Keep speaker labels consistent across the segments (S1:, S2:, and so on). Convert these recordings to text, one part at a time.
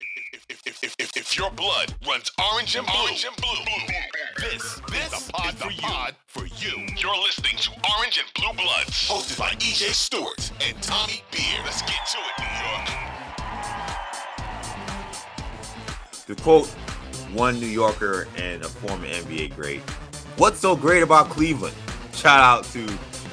S1: If, if, if, if, if your blood runs orange and blue, orange and blue, this, this is the pod, for, you. pod for you. You're listening to Orange and Blue Bloods, hosted by EJ Stewart and Tommy Beer. Let's get to it,
S2: To
S1: New York.
S2: To quote one New Yorker and a former NBA great, what's so great about Cleveland? Shout out to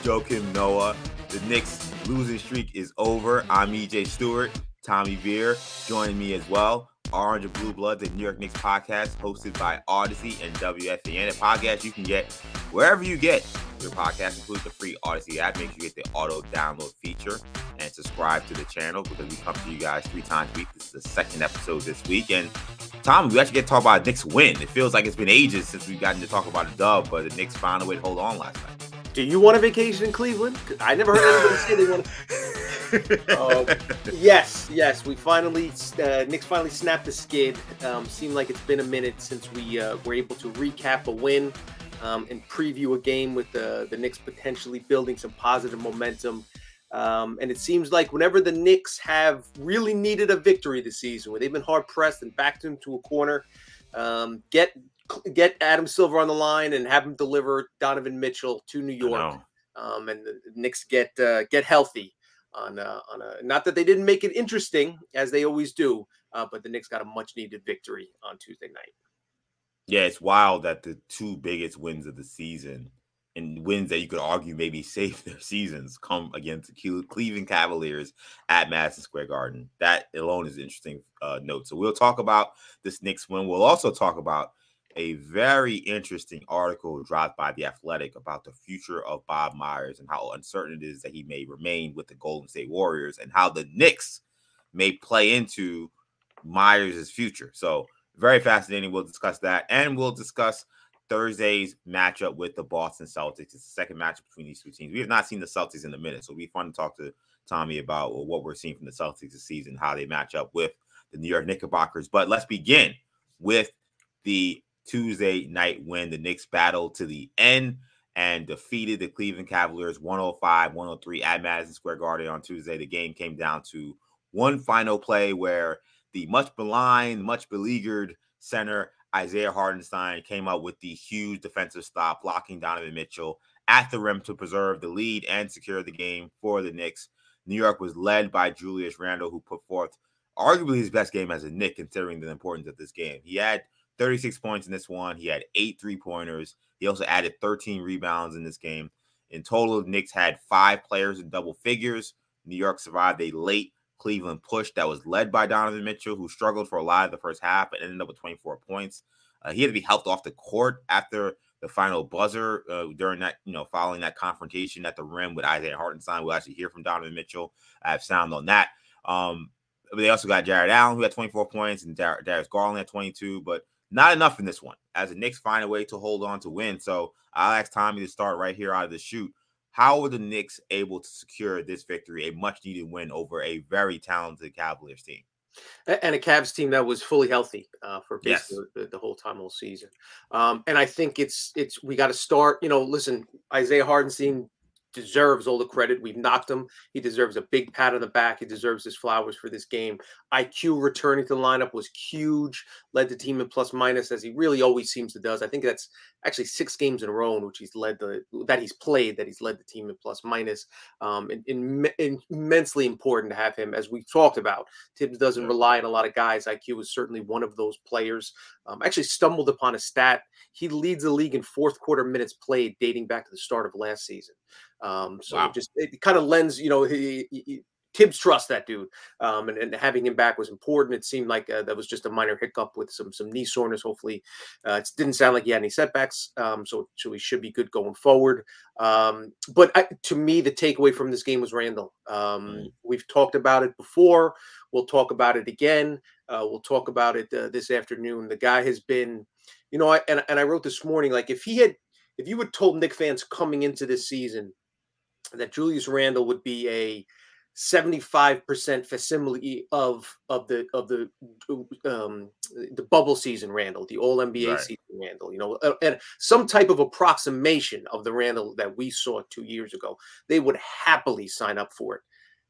S2: Joakim Noah. The Knicks losing streak is over. I'm EJ Stewart, Tommy Beer joining me as well. Orange and Blue Blood, the New York Knicks podcast, hosted by Audacy and WFAN. A podcast you can get wherever you get your podcast, includes the free Audacy app. Make sure you get the auto download feature and subscribe to the channel because we come to you guys three times a week. This is the second episode this week. And Tom, we actually get to talk about Knicks win. It feels like it's been ages since we've gotten to talk about a dub, but the Knicks found a way to hold on last night.
S3: Do you want a vacation in Cleveland? I never heard anybody say they want. Uh, yes, yes, we finally, uh, Knicks finally snapped the skid. Um, seemed like it's been a minute since we uh, were able to recap a win um, and preview a game with the the Knicks potentially building some positive momentum. Um, and it seems like whenever the Knicks have really needed a victory this season, where they've been hard pressed and backed into a corner, um, get get Adam Silver on the line and have him deliver Donovan Mitchell to New York, um, and the Knicks get uh, get healthy on a, on a not that they didn't make it interesting as they always do, uh, but the Knicks got a much needed victory on Tuesday night.
S2: Yeah, it's wild that the two biggest wins of the season and wins that you could argue maybe save their seasons come against the Cleveland Cavaliers at Madison Square Garden. That alone is an interesting uh, note. So we'll talk about this Knicks win. We'll also talk about a very interesting article dropped by The Athletic about the future of Bob Myers and how uncertain it is that he may remain with the Golden State Warriors and how the Knicks may play into Myers' future. So, very fascinating. We'll discuss that and we'll discuss Thursday's matchup with the Boston Celtics. It's the second matchup between these two teams. We have not seen the Celtics in a minute, so it'll be fun to talk to Tommy about well, what we're seeing from the Celtics this season, how they match up with the New York Knickerbockers. But let's begin with the Tuesday night win. The Knicks battled to the end and defeated the Cleveland Cavaliers 105 103 at Madison Square Garden on Tuesday. The game came down to one final play where the much maligned, much beleaguered center Isaiah Hartenstein came up with the huge defensive stop, blocking Donovan Mitchell at the rim to preserve the lead and secure the game for the Knicks. New York was led by Julius Randle, who put forth arguably his best game as a Knick, considering the importance of this game. He had 36 points in this one. He had eight three pointers. He also added 13 rebounds in this game. In total, the Knicks had five players in double figures. New York survived a late Cleveland push that was led by Donovan Mitchell, who struggled for a lot of the first half but ended up with 24 points. Uh, he had to be helped off the court after the final buzzer uh, during that, you know, following that confrontation at the rim with Isaiah Hartenstein. We'll actually hear from Donovan Mitchell. I have sound on that. Um, but they also got Jarrett Allen, who had 24 points, and Dar- Darius Garland had 22. But not enough in this one as the Knicks find a way to hold on to win. So I'll ask Tommy to start right here out of the shoot. How were the Knicks able to secure this victory, a much needed win over a very talented Cavaliers team?
S3: And a Cavs team that was fully healthy uh, for basically yes. the, the, whole time, all season. Um, and I think it's it's we got to start. You know, listen, Isaiah Hartenstein deserves all the credit. We've knocked him. He deserves a big pat on the back. He deserves his flowers for this game. IQ returning to the lineup was huge. Led the team in plus minus as he really always seems to does. I think that's actually six games in a row in which he's led the that he's played that he's led the team in plus minus. Um, and, and, and immensely important to have him as we've talked about. Thibs doesn't rely on a lot of guys. IQ is certainly one of those players. Um, actually stumbled upon a stat. He leads the league in fourth quarter minutes played dating back to the start of last season. Um, so wow. it just it kind of lends, you know, he, he, Thibs trust that dude, um, and, and, having him back was important. It seemed like uh, that was just a minor hiccup with some some knee soreness. Hopefully, uh, it didn't sound like he had any setbacks, um, so so he should be good going forward. Um, but I, to me, the takeaway from this game was Randle. Um, mm. We've talked about it before. We'll talk about it again. Uh, we'll talk about it uh, this afternoon. The guy has been, you know, I, and and I wrote this morning like if he had, if you had told Knick fans coming into this season that Julius Randle would be a 75% facsimile of of the of the um the bubble season Randle, the all NBA right. season Randle, you know, uh, and some type of approximation of the Randle that we saw 2 years ago. They would happily sign up for it.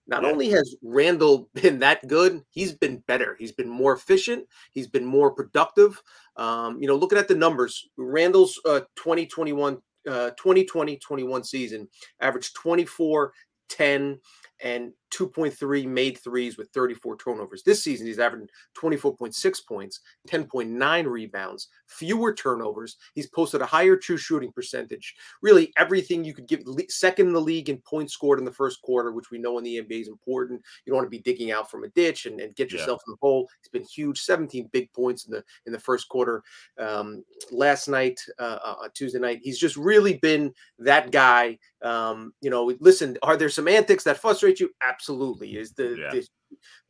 S3: Not yeah. only has Randle been that good, he's been better. He's been more efficient. He's been more productive. Um, you know, looking at the numbers, Randle's uh, 2021 uh, 2020 21 season averaged 24, 10, and 2.3 made threes with 34 turnovers. This season, he's averaging 24.6 points, 10.9 rebounds, fewer turnovers. He's posted a higher true shooting percentage. Really, everything you could give second in the league in points scored in the first quarter, which we know in the NBA is important. You don't want to be digging out from a ditch and, and get yourself yeah. in the hole. He's been huge, 17 big points in the in the first quarter. Um, last night, uh, uh, Tuesday night, he's just really been that guy. Um, you know, listen, are there some antics that frustrate you? Absolutely absolutely is the, yeah. the,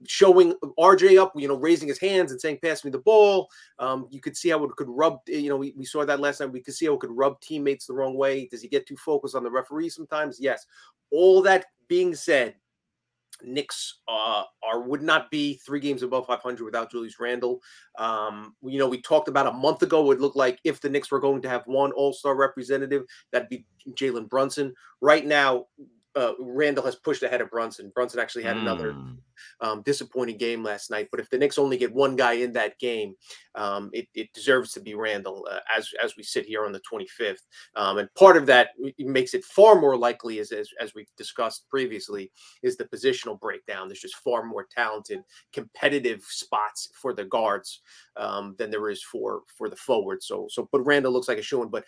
S3: showing RJ up, you know, raising his hands and saying, "Pass me the ball." Um, you could see how it could rub. You know, we, we saw that last time. We could see how it could rub teammates the wrong way. Does he get too focused on the referee sometimes? Yes. All that being said, Knicks uh, are would not be three games above 500 without Julius Randle. Um, you know, we talked about a month ago. It looked like if the Knicks were going to have one All Star representative, that'd be Jalen Brunson. Right now, uh, Randle has pushed ahead of Brunson. Brunson actually had mm. another um, disappointing game last night. But if the Knicks only get one guy in that game, um, it, it, deserves to be Randle uh, as as we sit here on the 25th. Um, and part of that makes it far more likely, as, as as we've discussed previously, is the positional breakdown. There's just far more talented, competitive spots for the guards um, than there is for for the forwards. So so, but Randle looks like a showing. But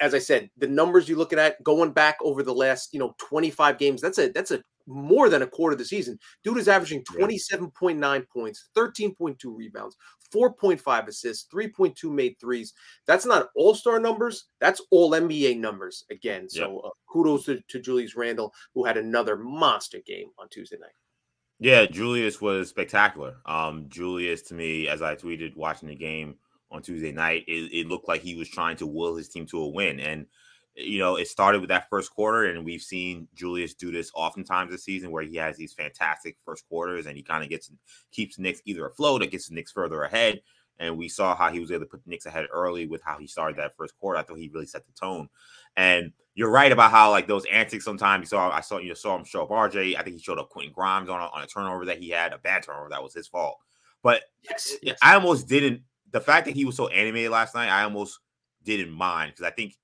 S3: as I said, the numbers you look at going back over the last, you know, 25 games, that's a that's a more than a quarter of the season. Dude is averaging 27.9 points, 13.2 rebounds, 4.5 assists, 3.2 made threes. That's not all-star numbers, that's all NBA numbers again. So uh, kudos to, to Julius Randle, who had another monster game on Tuesday night.
S2: Yeah, Julius was spectacular. Um, Julius, to me, as I tweeted watching the game, on Tuesday night, it, it, looked like he was trying to will his team to a win. And, you know, it started with that first quarter, and we've seen Julius do this oftentimes this season where he has these fantastic first quarters and he kind of gets keeps Knicks either afloat or gets the Knicks further ahead. And we saw how he was able to put the Knicks ahead early with how he started that first quarter. I thought he really set the tone. And you're right about how like those antics sometimes you saw I saw you saw him show up RJ. I think he showed up Quentin Grimes on a, on a turnover that he had, a bad turnover that was his fault. But yes, yes. I almost didn't the fact that he was so animated last night, I almost didn't mind because I think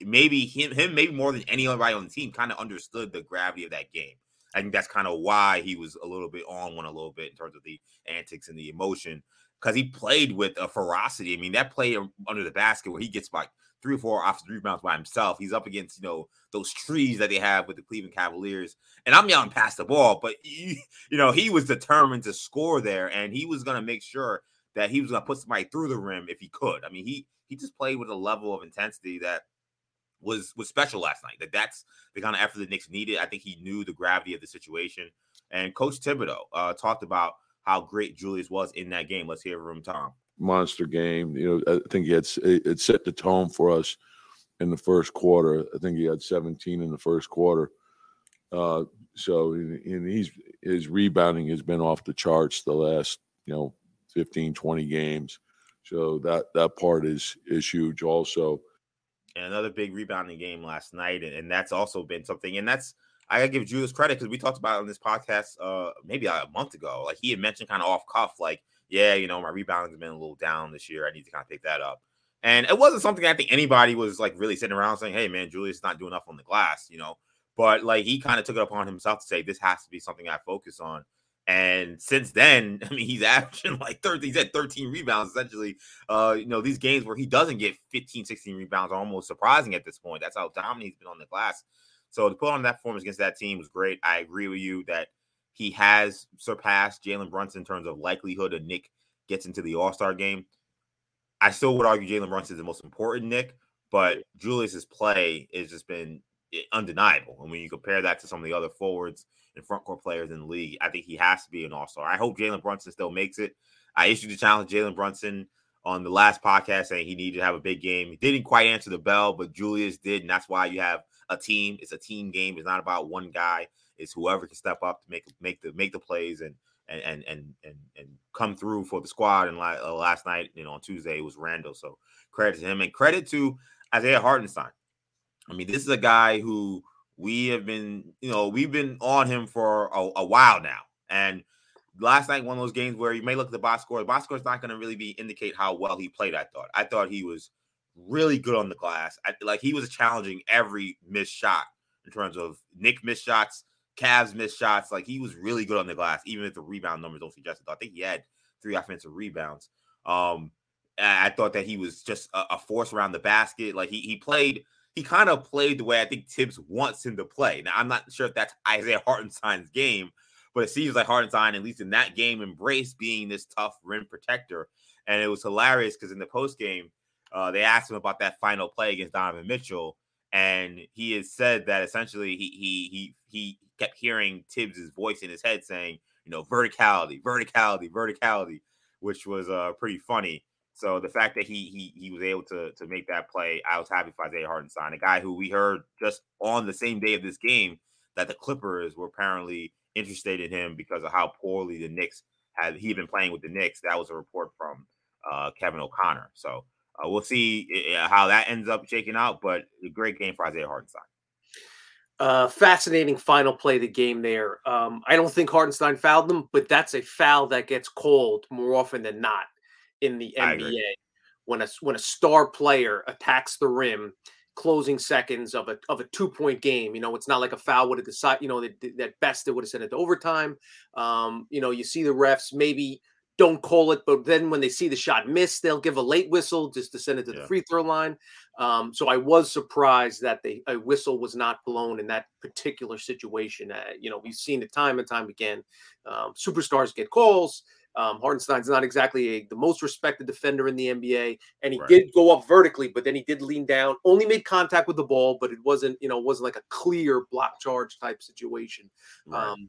S2: maybe him, him maybe more than anybody on the team, kind of understood the gravity of that game. I think that's kind of why he was a little bit on one a little bit in terms of the antics and the emotion because he played with a ferocity. I mean, that play under the basket where he gets like three or four offensive rebounds by himself. He's up against you know those trees that they have with the Cleveland Cavaliers, and I'm yelling past the ball, but he, you know he was determined to score there, and he was going to make sure that he was going to put somebody through the rim if he could. I mean, he he just played with a level of intensity that was was special last night. That that's the kind of effort the Knicks needed. I think he knew the gravity of the situation. And Coach Thibodeau uh, talked about how great Julius was in that game. Let's hear from Tom.
S4: Monster game. You know, I think he had it set the tone for us in the first quarter. I think he had 17 in the first quarter. Uh, so and he's his rebounding has been off the charts the last you know 15, 20 games. So that that part is is huge also.
S2: And another big rebounding game last night, and, and that's also been something. And that's I gotta give Julius credit because we talked about on this podcast uh maybe a month ago. Like he had mentioned kind of off cuff, like, yeah, you know, my rebounding's been a little down this year. I need to kind of pick that up. And it wasn't something I think anybody was like really sitting around saying, Hey man, Julius is not doing enough on the glass, you know. But like he kind of took it upon himself to say this has to be something I focus on. And since then, I mean, he's averaging like 13, he's at 13 rebounds essentially. Uh, you know, these games where he doesn't get 15, 16 rebounds are almost surprising at this point. That's how dominant he's been on the glass. So to put on that performance against that team was great. I agree with you that he has surpassed Jalen Brunson in terms of likelihood of Knick gets into the All Star game. I still would argue Jalen Brunson is the most important Knick, but Julius's play has just been eh, undeniable. And when you compare that to some of the other forwards and front court players in the league. I think he has to be an all star. I hope Jalen Brunson still makes it. I issued the challenge Jalen Brunson on the last podcast saying he needed to have a big game. He didn't quite answer the bell, but Julius did, and that's why you have a team. It's a team game. It's not about one guy. It's whoever can step up to make make the make the plays and and and and and, and come through for the squad. And uh, last night, you know, on Tuesday it was Randle. So credit to him and credit to Isaiah Hartenstein. I mean, this is a guy who we have been, you know, we've been on him for a, a while now, and last night one of those games where you may look at the box score. The box score is not going to really be indicate how well he played. I thought. I thought he was really good on the glass. I, like he was challenging every missed shot in terms of Knick missed shots, Cavs missed shots. Like he was really good on the glass, even if the rebound numbers don't suggest it. I think he had three offensive rebounds. Um, I thought that he was just a, a force around the basket. Like he he played. He kind of played the way I think Thibs wants him to play. Now I'm not sure if that's Isaiah Hartenstein's game, but it seems like Hartenstein, at least in that game, embraced being this tough rim protector. And it was hilarious because in the post game, uh, they asked him about that final play against Donovan Mitchell, and he has said that essentially he he he he kept hearing Thibs's voice in his head saying, you know, verticality, verticality, verticality, which was uh pretty funny. So the fact that he he he was able to to make that play, I was happy for Isaiah Hartenstein, a guy who we heard just on the same day of this game that the Clippers were apparently interested in him because of how poorly the Knicks had he been playing with the Knicks. That was a report from uh, Kevin O'Connor. So uh, we'll see uh, how that ends up shaking out. But a great game for Isaiah Hartenstein.
S3: Uh, fascinating final play of the game there. Um, I don't think Hartenstein fouled them, but that's a foul that gets called more often than not in the NBA. When a when a star player attacks the rim closing seconds of a of a two point game. You know, it's not like a foul would have decided. You know, that, that best it would have sent it to overtime. Um, you know, you see the refs maybe don't call it, but then when they see the shot miss, they'll give a late whistle just to send it to yeah. the free throw line. Um, so I was surprised that the a whistle was not blown in that particular situation. Uh, you know, we've seen it time and time again. Um, superstars get calls. Um, Hartenstein's not exactly a, the most respected defender in the NBA, and he right. did go up vertically, but then he did lean down. Only made contact with the ball, but it wasn't, you know, wasn't like a clear block charge type situation. Right. Um,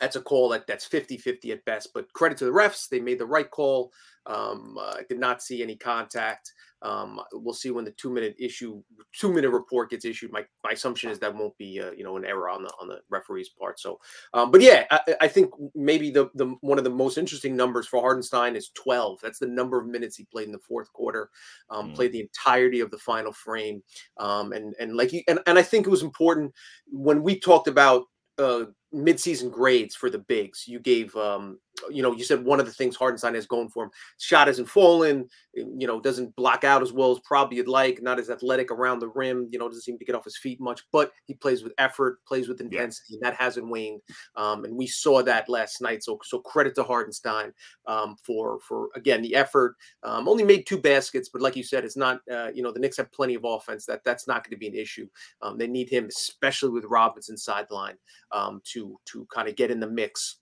S3: that's a call that that's 50-50 at best. But credit to the refs, they made the right call. Um, uh, I did not see any contact. Um, we'll see when the two minute issue, two minute report gets issued. My, my assumption is that won't be, uh, you know, an error on the on the referee's part. So, um, but yeah, I, I, think maybe the the one of the most interesting numbers for hartenstein is 12. That's the number of minutes he played in the fourth quarter. Um, mm. Played the entirety of the final frame, um, and and like he, and and I think it was important when we talked about uh, midseason grades for the bigs. You gave, um, you know, you said one of the things Hartenstein has going for him, shot hasn't fallen, eh, you know, doesn't block out as well as probably you'd like, not as athletic around the rim, you know, doesn't seem to get off his feet much, but he plays with effort, plays with intensity, yeah. and that hasn't waned. Um, and we saw that last night. So, so credit to Hartenstein um, for, for again, the effort. Um, only made two baskets, but like you said, it's not, uh, you know, the Knicks have plenty of offense. That that's not going to be an issue. Um, they need him, especially with Robinson sideline, um, to to kind of get in the mix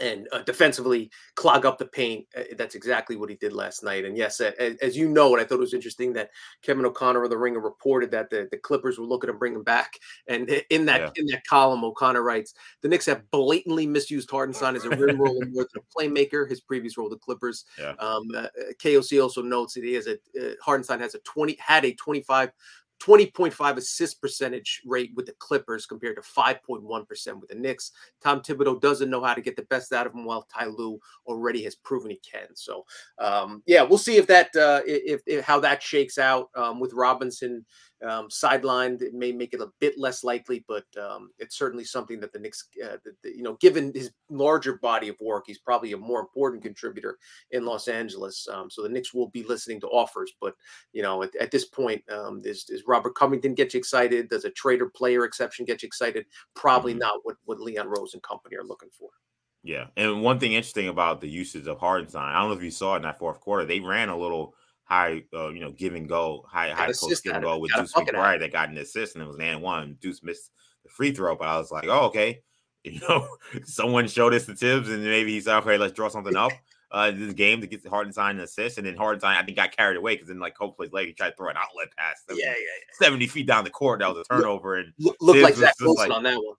S3: and uh, defensively clog up the paint. Uh, that's exactly what he did last night. And yes, uh, as you know, and I thought it was interesting that Kevin O'Connor of the Ringer reported that the, the Clippers were looking to bring him back. And in that yeah. in that column, O'Connor writes, "The Knicks have blatantly misused Hartenstein as a rim roller more than a playmaker. His previous role, the Clippers. Yeah. Um, uh, KOC also notes that he has a uh, Hartenstein has a twenty had a twenty five 20.5 assist percentage rate with the Clippers compared to 5.1% with the Knicks. Tom Thibodeau doesn't know how to get the best out of him, while Ty Lue already has proven he can. So, um, yeah, we'll see if that uh, if, if, how that shakes out um, with Robinson um, sidelined. It may make it a bit less likely, but um, it's certainly something that the Knicks, uh, the, the, you know, given his larger body of work, he's probably a more important contributor in Los Angeles. Um, so the Knicks will be listening to offers, but you know, at, at this point, um, is, is Robert Covington get you excited? Does a trader player exception get you excited? Probably mm-hmm. not. What what Leon Rose and company are looking for.
S2: Yeah, and one thing interesting about the usage of Hartenstein, I don't know if you saw it in that fourth quarter, they ran a little high, uh, you know, give and go, high high post give and go with Deuce McBride that got an assist and it was an and one. Deuce missed the free throw, but I was like, oh, okay. You know, someone showed us the tips and maybe he said, okay, let's draw something up uh this game to get the Hartenstein an assist. And then Hartenstein, I think, got carried away because then like Cope plays late, he tried to throw an outlet pass.
S3: Yeah, yeah, yeah,
S2: 70 feet down the court. That was a turnover. And
S3: look, looked like Zach Wilson like, on that one.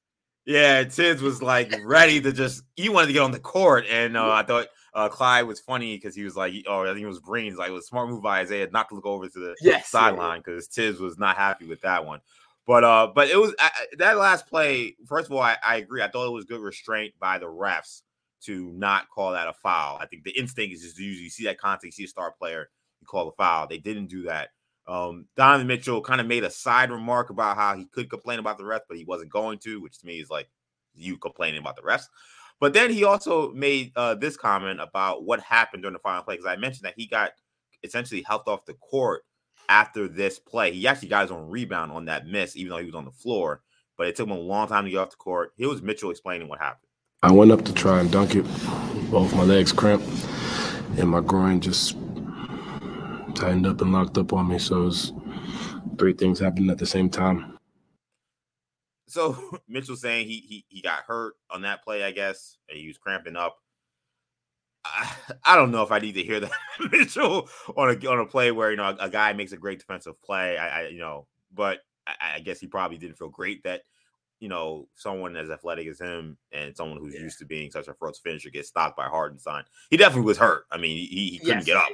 S2: Yeah, Thibs was like ready to just he wanted to get on the court, and uh, I thought uh, Clyde was funny because he was like, oh, I think it was Breen. Like it was smart move by Isaiah not to look over to the
S3: Yes,
S2: sideline because Thibs was not happy with that one. But uh, but it was I, that last play. First of all, I, I agree. I thought it was good restraint by the refs to not call that a foul. I think the instinct is just to usually see that contact, you see a star player, you call a foul. They didn't do that. Um, Donovan Mitchell kind of made a side remark about how he could complain about the refs, but he wasn't going to, which to me is like you complaining about the refs. But then he also made uh, this comment about what happened during the final play because I mentioned that he got essentially helped off the court after this play. He actually got his own rebound on that miss, even though he was on the floor. But it took him a long time to get off the court. Here was Mitchell explaining what happened.
S5: I went up to try and dunk it. Both my legs cramped, and my groin just tightened up and locked up on me. So it was three things happening at the same time.
S2: So Mitchell saying he he he got hurt on that play, I guess. and He was cramping up. I, I don't know if I need to hear that Mitchell on a on a play where you know a, a guy makes a great defensive play. I, I you know, but I, I guess he probably didn't feel great that you know someone as athletic as him and someone who's used to being such a first finisher gets stopped by Hartenstein. He definitely was hurt. I mean, he, he couldn't
S3: Yes.
S2: get up.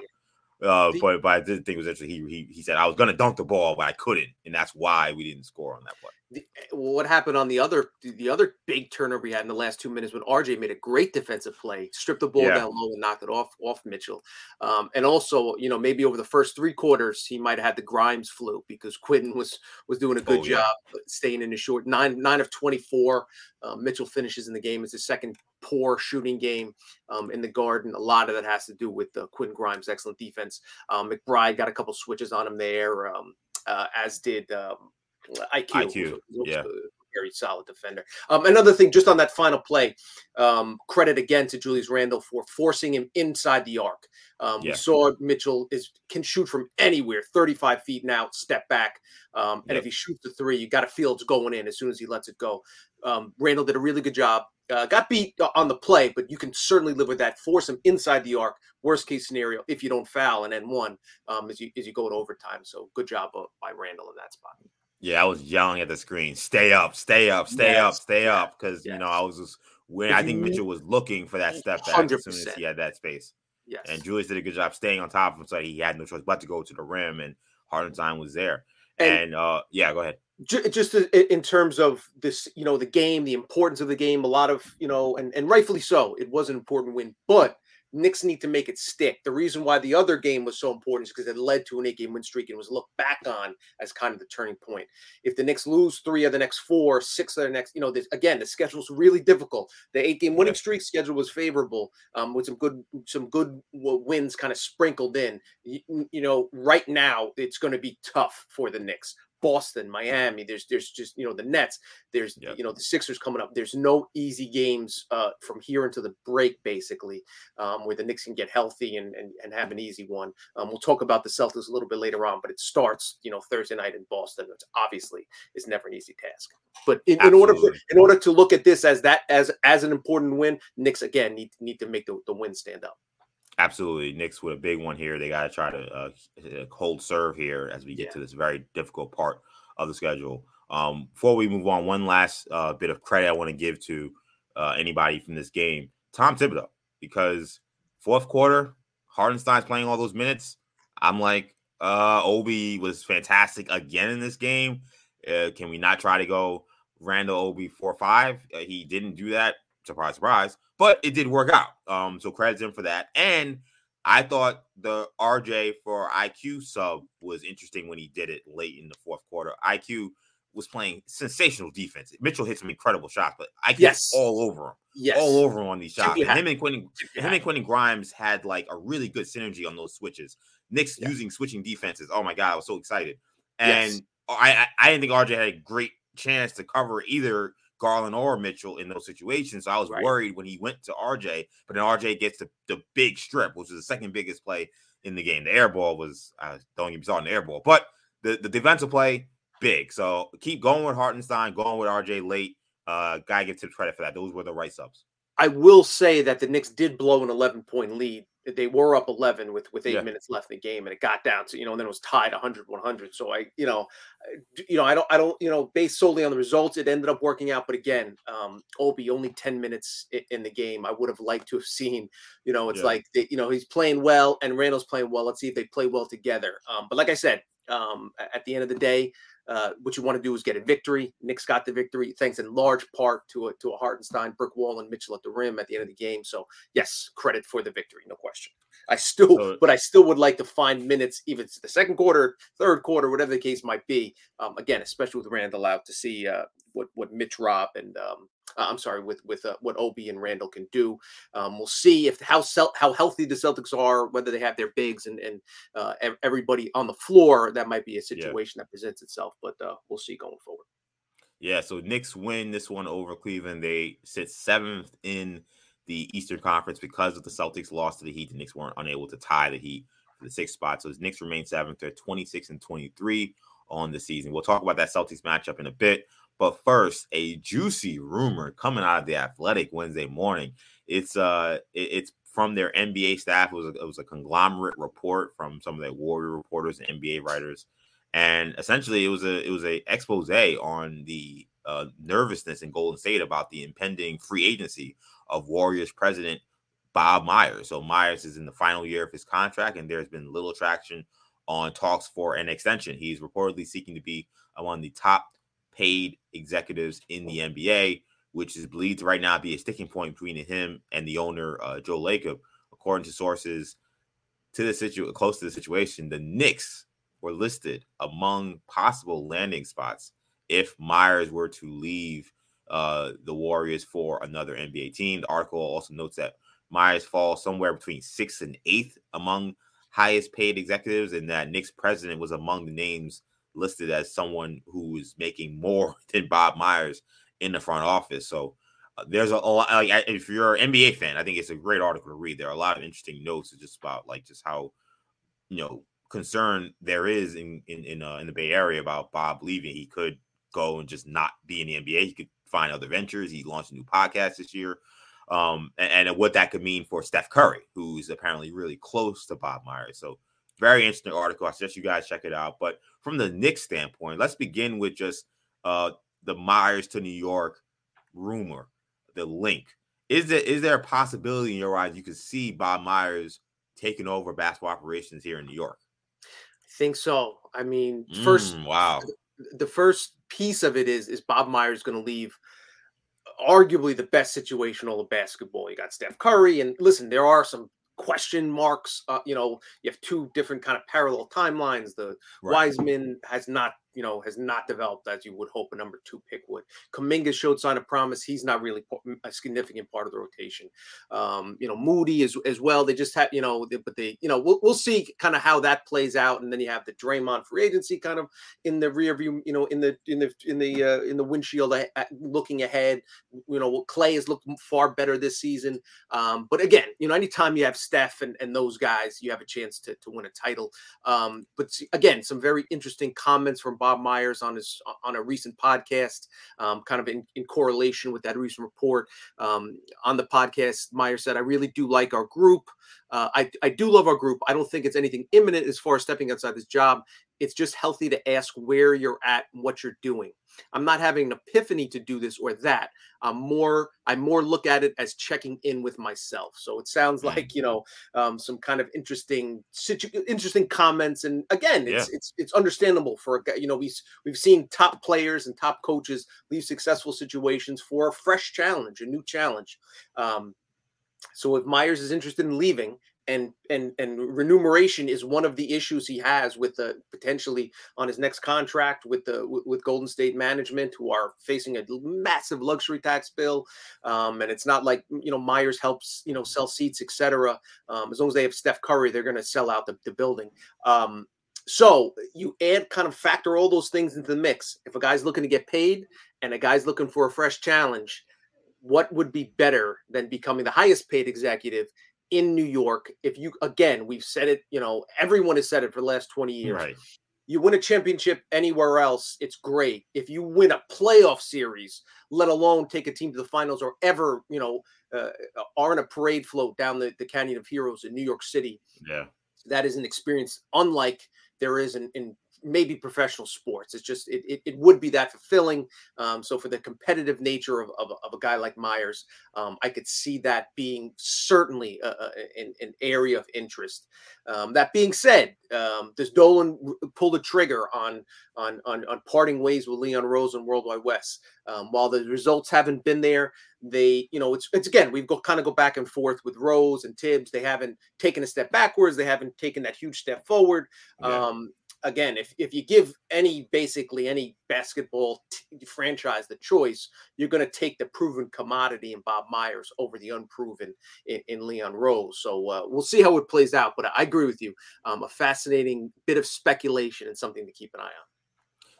S2: Uh,
S3: The-
S2: but but I did think it was actually he, he he said I was gonna dunk the ball, but I couldn't, and that's why we didn't score on that play.
S3: The, what happened on the other the other big turnover he had in the last two minutes when RJ made a great defensive play, stripped the ball
S2: Yeah.
S3: down low and knocked it off off Mitchell. Um, and also, you know, maybe over the first three quarters he might have had the Grimes flu because Quinn was was doing a good
S2: Oh, yeah.
S3: job staying in the short nine nine of twenty four. Um, Mitchell finishes in the game. It's his second poor shooting game um, in the Garden. A lot of that has to do with uh, Quinn Grimes' excellent defense. Um, McBride got a couple switches on him there, um, uh, as did um, IQ.
S2: IQ, yeah.
S3: Very solid defender. Um, another thing, just on that final play, um, credit again to Julius Randle for forcing him inside the arc. Um,
S2: Yeah.
S3: We saw Mitchell is can shoot from anywhere, 35 feet out, step back. Um, and
S2: Yep.
S3: if he shoots the three, you got to feel it's going in as soon as he lets it go. Um, Randle did a really good job. Uh, got beat on the play, but you can certainly live with that. Force him inside the arc. Worst case scenario, if you don't foul and then one, um, as you as you go to overtime. So good job uh, by Randle in that spot.
S2: Yeah, I was yelling at the screen, "Stay up, stay up, stay up, stay up," because you know. I was just when I think Mitchell was looking for that step back as soon as he had that space.
S3: Yes.
S2: And Julius did a good job staying on top of him, so he had no choice but to go to the rim, and Hartenstein was there.
S3: And-
S2: And, uh, yeah, go ahead.
S3: Just in terms of this, you know, the game, the importance of the game, a lot of, you know, and, and rightfully so, it was an important win, but Knicks need to make it stick. The reason why the other game was so important is because it led to an eight game win streak and was looked back on as kind of the turning point. If the Knicks lose three of the next four, six of the next, you know, this, again, the schedule's really difficult. The eight game winning streak schedule was favorable um, with some good, some good wins kind of sprinkled in. You, you know, right now it's going to be tough for the Knicks. Boston, Miami. There's there's just you know the Nets. There's
S2: Yep.
S3: you know the Sixers coming up. There's no easy games uh, from here until the break, basically, um, where the Knicks can get healthy and and, and have an easy one. Um, we'll talk about the Celtics a little bit later on, but it starts you know Thursday night in Boston, which obviously is never an easy task. But in, in order for, in order to look at this as that as as an important win, Knicks again need need to make the, the win stand up.
S2: Absolutely, Knicks with a big one here. They got to try to uh, hold serve here as we get
S3: Yeah.
S2: to this very difficult part of the schedule. Um, before we move on, one last uh, bit of credit I want to give to uh, anybody from this game, Tom Thibodeau, because fourth quarter, Hartenstein's playing all those minutes. I'm like, uh, Obi was fantastic again in this game. Uh, can we not try to go Randle Obi four five? Uh, he didn't do that. Surprise, surprise. But it did work out. Um, so credit him for that. And I thought the RJ for IQ sub was interesting when he did it late in the fourth quarter. IQ was playing sensational defense. Mitchell hit some incredible shots, but IQ
S3: Yes.
S2: all over him,
S3: Yes,
S2: all over him on these shots. And him and Quentin, him and Quentin Grimes had like a really good synergy on those switches. Knicks
S3: Yeah.
S2: using switching defenses. Oh my god, I was so excited. And
S3: Yes.
S2: I, I I didn't think RJ had a great chance to cover either Garland or Mitchell in those situations. So I was
S3: Right.
S2: worried when he went to RJ, but then RJ gets the, the big strip, which was the second biggest play in the game. The air ball was uh, don't started on the air ball, but the, the defensive play big. So keep going with Hartenstein, going with RJ late. Uh, guy gets tips credit for that. Those were the right subs.
S3: I will say that the Knicks did blow an 11 point lead they were up 11 with with eight
S2: Yeah.
S3: minutes left in the game and it got down to you know and then it was tied 100 100 so i you know you know i don't i don't you know based solely on the results it ended up working out but again um obi only 10 minutes in the game i would have liked to have seen you know it's
S2: Yeah.
S3: like they, you know he's playing well and randle's playing well let's see if they play well together um but like i said um at the end of the day uh, what you want to do is get a victory. Knicks got the victory, thanks in large part to a to a Hartenstein, brick wall, and Mitchell at the rim at the end of the game. So yes, credit for the victory, no question. I still,
S2: So-
S3: but I still would like to find minutes, even the second quarter, third quarter, whatever the case might be. Um, again, especially with Randle out, to see uh, what what Mitch Rob and um, uh, I'm sorry, with with uh, what Obi and Randle can do. Um, we'll see if how how healthy the Celtics are, whether they have their bigs and and uh, everybody on the floor. That might be a situation that presents itself, but uh, we'll see going forward.
S2: Yeah, so Knicks win this one over Cleveland. They sit seventh in the Eastern Conference because of the Celtics lost to the Heat. The Knicks weren't unable to tie the Heat for the sixth spot. So the Knicks remain seventh. They're 26 and 23 on the season. We'll talk about that Celtics matchup in a bit. But first, a juicy rumor coming out of the Athletic Wednesday morning. It's uh, it- it's from their NBA staff. It was a, it was a conglomerate report from some of their Warrior reporters and NBA writers and essentially it was a it was a expose on the uh, nervousness in Golden State about the impending free agency of Warriors president Bob Myers. So Myers is in the final year of his contract, and there's been little traction on talks for an extension. He's reportedly seeking to be among the top paid executives in the NBA, which is believed to right now be a sticking point between him and the owner uh, Joe Lacob, according to sources to the situ close to the situation. The Knicks were listed among possible landing spots if Myers were to leave uh, the Warriors for another NBA team. The article also notes that Myers falls somewhere between sixth and eighth among highest paid executives, and that Knicks president was among the names listed as someone who is making more than Bob Myers in the front office. So uh, there's a, a lot. Like, if you're an NBA fan, I think it's a great article to read. There are a lot of interesting notes just about like just how you know concern there is in in in, uh, in the Bay Area about Bob leaving. He could go and just not be in the NBA. He could find other ventures. He launched a new podcast this year. Um, and, and what that could mean for Steph Curry, who's apparently really close to Bob Myers. So very interesting article. I suggest you guys check it out. But from the Knicks standpoint, let's begin with just uh the Myers to New York rumor, the link. Is there is there a possibility in your eyes you could see Bob Myers taking over basketball operations here in New York?
S3: I think so. I mean, first
S2: Mm, wow.
S3: the first piece of it is is Bob Myers going to leave arguably the best situational of basketball. You got Steph Curry, and listen, there are some question marks. Uh, you know, you have two different kind of parallel timelines. The
S2: Right.
S3: Wiseman has not, you know, has not developed as you would hope a number two pick would. Kuminga showed sign of promise. He's not really a significant part of the rotation. Um, you know, Moody as as well. They just have, you know, they, but they, you know, we'll we'll see kind of how that plays out. And then you have the Draymond free agency kind of in the rear view, you know, in the in the in the uh, in the windshield, uh, looking ahead. You know, Clay has looked far better this season. Um, but again, you know, anytime you have Steph and, and those guys, you have a chance to, to win a title. Um, but see, again, some very interesting comments from Bob Myers on his on a recent podcast, um, kind of in, in correlation with that recent report. Um, on the podcast, Myers said, "I really do like our group. Uh, I I do love our group. I don't think it's anything imminent as far as stepping outside this job. It's just healthy to ask where you're at and what you're doing. I'm not having an epiphany to do this or that. I'm more I more look at it as checking in with myself. So it sounds
S2: Mm.
S3: like you know um, some kind of interesting situ- interesting comments. And again, it's it's it's understandable for a guy. You know, we we've seen top players and top coaches leave successful situations for a fresh challenge, a new challenge. Um, so if Myers is interested in leaving, and and and remuneration is one of the issues he has with the potentially on his next contract with the with, Golden State management, who are facing a massive luxury tax bill, um, and it's not like you know Myers helps you know sell seats, etc. Um, as long as they have Steph Curry, they're going to sell out the, the building. Um, so you add kind of factor all those things into the mix. If a guy's looking to get paid and a guy's looking for a fresh challenge, what would be better than becoming the highest paid executive in New York? If you again, we've said it, you know, everyone has said it for the last 20 years.
S2: Right.
S3: you win a championship anywhere else, it's great. If you win a playoff series, let alone take a team to the finals or ever, you know, uh, are in a parade float down the, the Canyon of Heroes in New York City.
S2: Yeah.
S3: That is an experience unlike there is in, in maybe professional sports. It's just it, it, it would be that fulfilling. Um, so for the competitive nature of, of, of a guy like Myers, um, I could see that being certainly a, a, an, an, area of interest. Um, that being said, um, does Dolan pull the trigger on on on, on parting ways with Leon Rose and Worldwide Wes? Um, while the results haven't been there, they you know it's it's again we've got kind of go back and forth with Rose and Thibs. They haven't taken a step backwards. They haven't taken that huge step forward. Yeah. Um, again, if if you give any basically any basketball t- franchise the choice, you're going to take the proven commodity in Bob Myers over the unproven in, in Leon Rose. So uh, we'll see how it plays out. But I agree with you. Um, a fascinating bit of speculation and something to keep an eye on.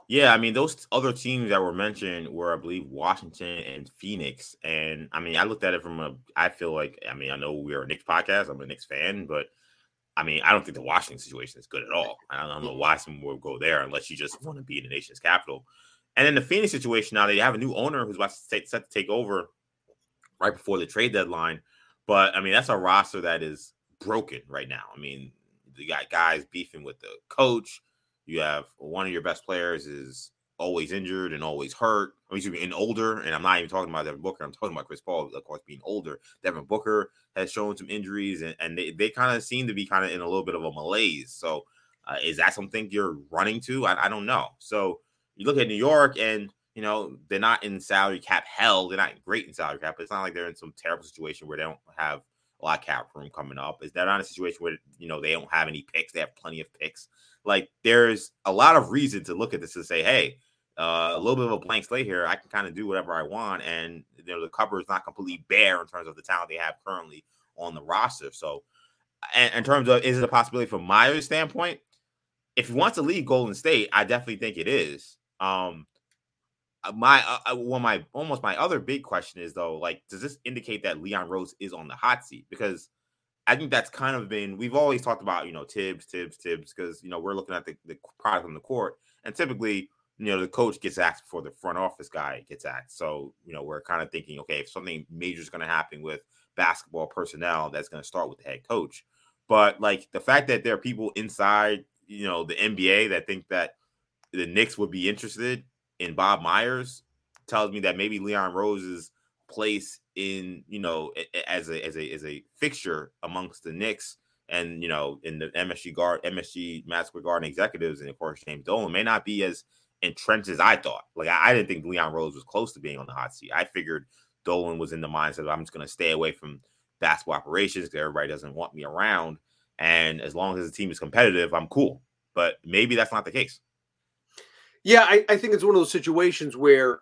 S2: Yeah, I mean those other teams that were mentioned were, I believe, Washington and Phoenix. And I mean, I looked at it from a. I feel like, I mean, I know we are a Knicks podcast. I'm a Knicks fan, but I mean, I don't think the Washington situation is good at all. I don't know mm-hmm. why someone would go there unless you just want to be in the nation's capital. And then the Phoenix situation now, they have a new owner who's about to take, set to take over right before the trade deadline. But I mean, that's a roster that is broken right now. I mean, you got guys beefing with the coach. You have one of your best players is always injured and always hurt. I mean, and older, and I'm not even talking about Devin Booker. I'm talking about Chris Paul, of course, being older. Devin Booker has shown some injuries, and, and they, they kind of seem to be kind of in a little bit of a malaise. So, uh, is that something you're running to? I, I don't know. So, you look at New York, and you know they're not in salary cap hell. They're not great in salary cap, but it's not like they're in some terrible situation where they don't have a lot of cap room coming up. Is that not a situation where you know they don't have any picks? They have plenty of picks. Like there's a lot of reason to look at this and say, hey, uh, a little bit of a blank slate here. I can kind of do whatever I want, and you know the cover is not completely bare in terms of the talent they have currently on the roster. So, and in terms of is it a possibility from Myers' standpoint? If he wants to leave Golden State, I definitely think it is. Um, uh, my uh, uh, one my almost my other big question is though, like, does this indicate that Leon Rose is on the hot seat? Because I think that's kind of been we've always talked about, you know, Thibs, Thibs, Thibs, because you know we're looking at the, the product on the court, and typically you know, the coach gets asked before the front office guy gets asked. So, you know, we're kind of thinking, okay, if something major is going to happen with basketball personnel, that's going to start with the head coach. But like the fact that there are people inside, you know, the NBA that think that the Knicks would be interested in Bob Myers tells me that maybe Leon Rose's place in, you know, as a as a as a fixture amongst the Knicks and you know in the MSG guard MSG Square Garden executives and of course James Dolan may not be as entrenched as I thought. Like I, I, didn't think Leon Rose was close to being on the hot seat. I figured Dolan was in the mindset of I'm just going to stay away from basketball operations because everybody doesn't want me around. And as long as the team is competitive, I'm cool. But maybe that's not the case.
S3: Yeah, I, I think it's one of those situations where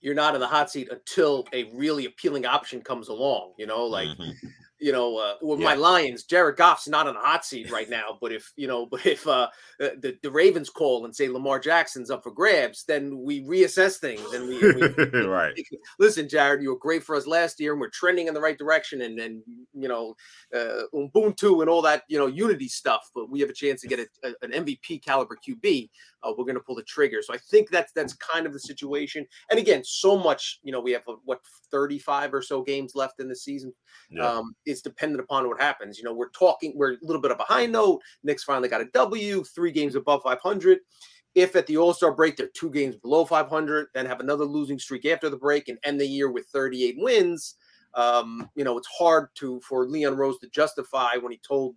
S3: you're not in the hot seat until a really appealing option comes along. You know, like mm-hmm you know, uh, with yeah. my Lions, Jared Goff's not on the hot seat right now. But if you know, but if uh, the the Ravens call and say Lamar Jackson's up for grabs, then we reassess things and we,
S2: we right.
S3: Listen, Jared, you were great for us last year, and we're trending in the right direction, and then you know, uh, Ubuntu and all that you know unity stuff. But we have a chance to get a, a, an MVP caliber QB. Uh, we're going to pull the trigger. So I think that's that's kind of the situation. And again, so much you know, we have uh, what 35 or so games left in the season. Yeah. Um, it's dependent upon what happens. You know, we're talking, we're a little bit of a high note. Knicks finally got a W, three games above 500. If at the All Star break they're two games below 500, then have another losing streak after the break and end the year with 38 wins. Um, you know, it's hard to for Leon Rose to justify when he told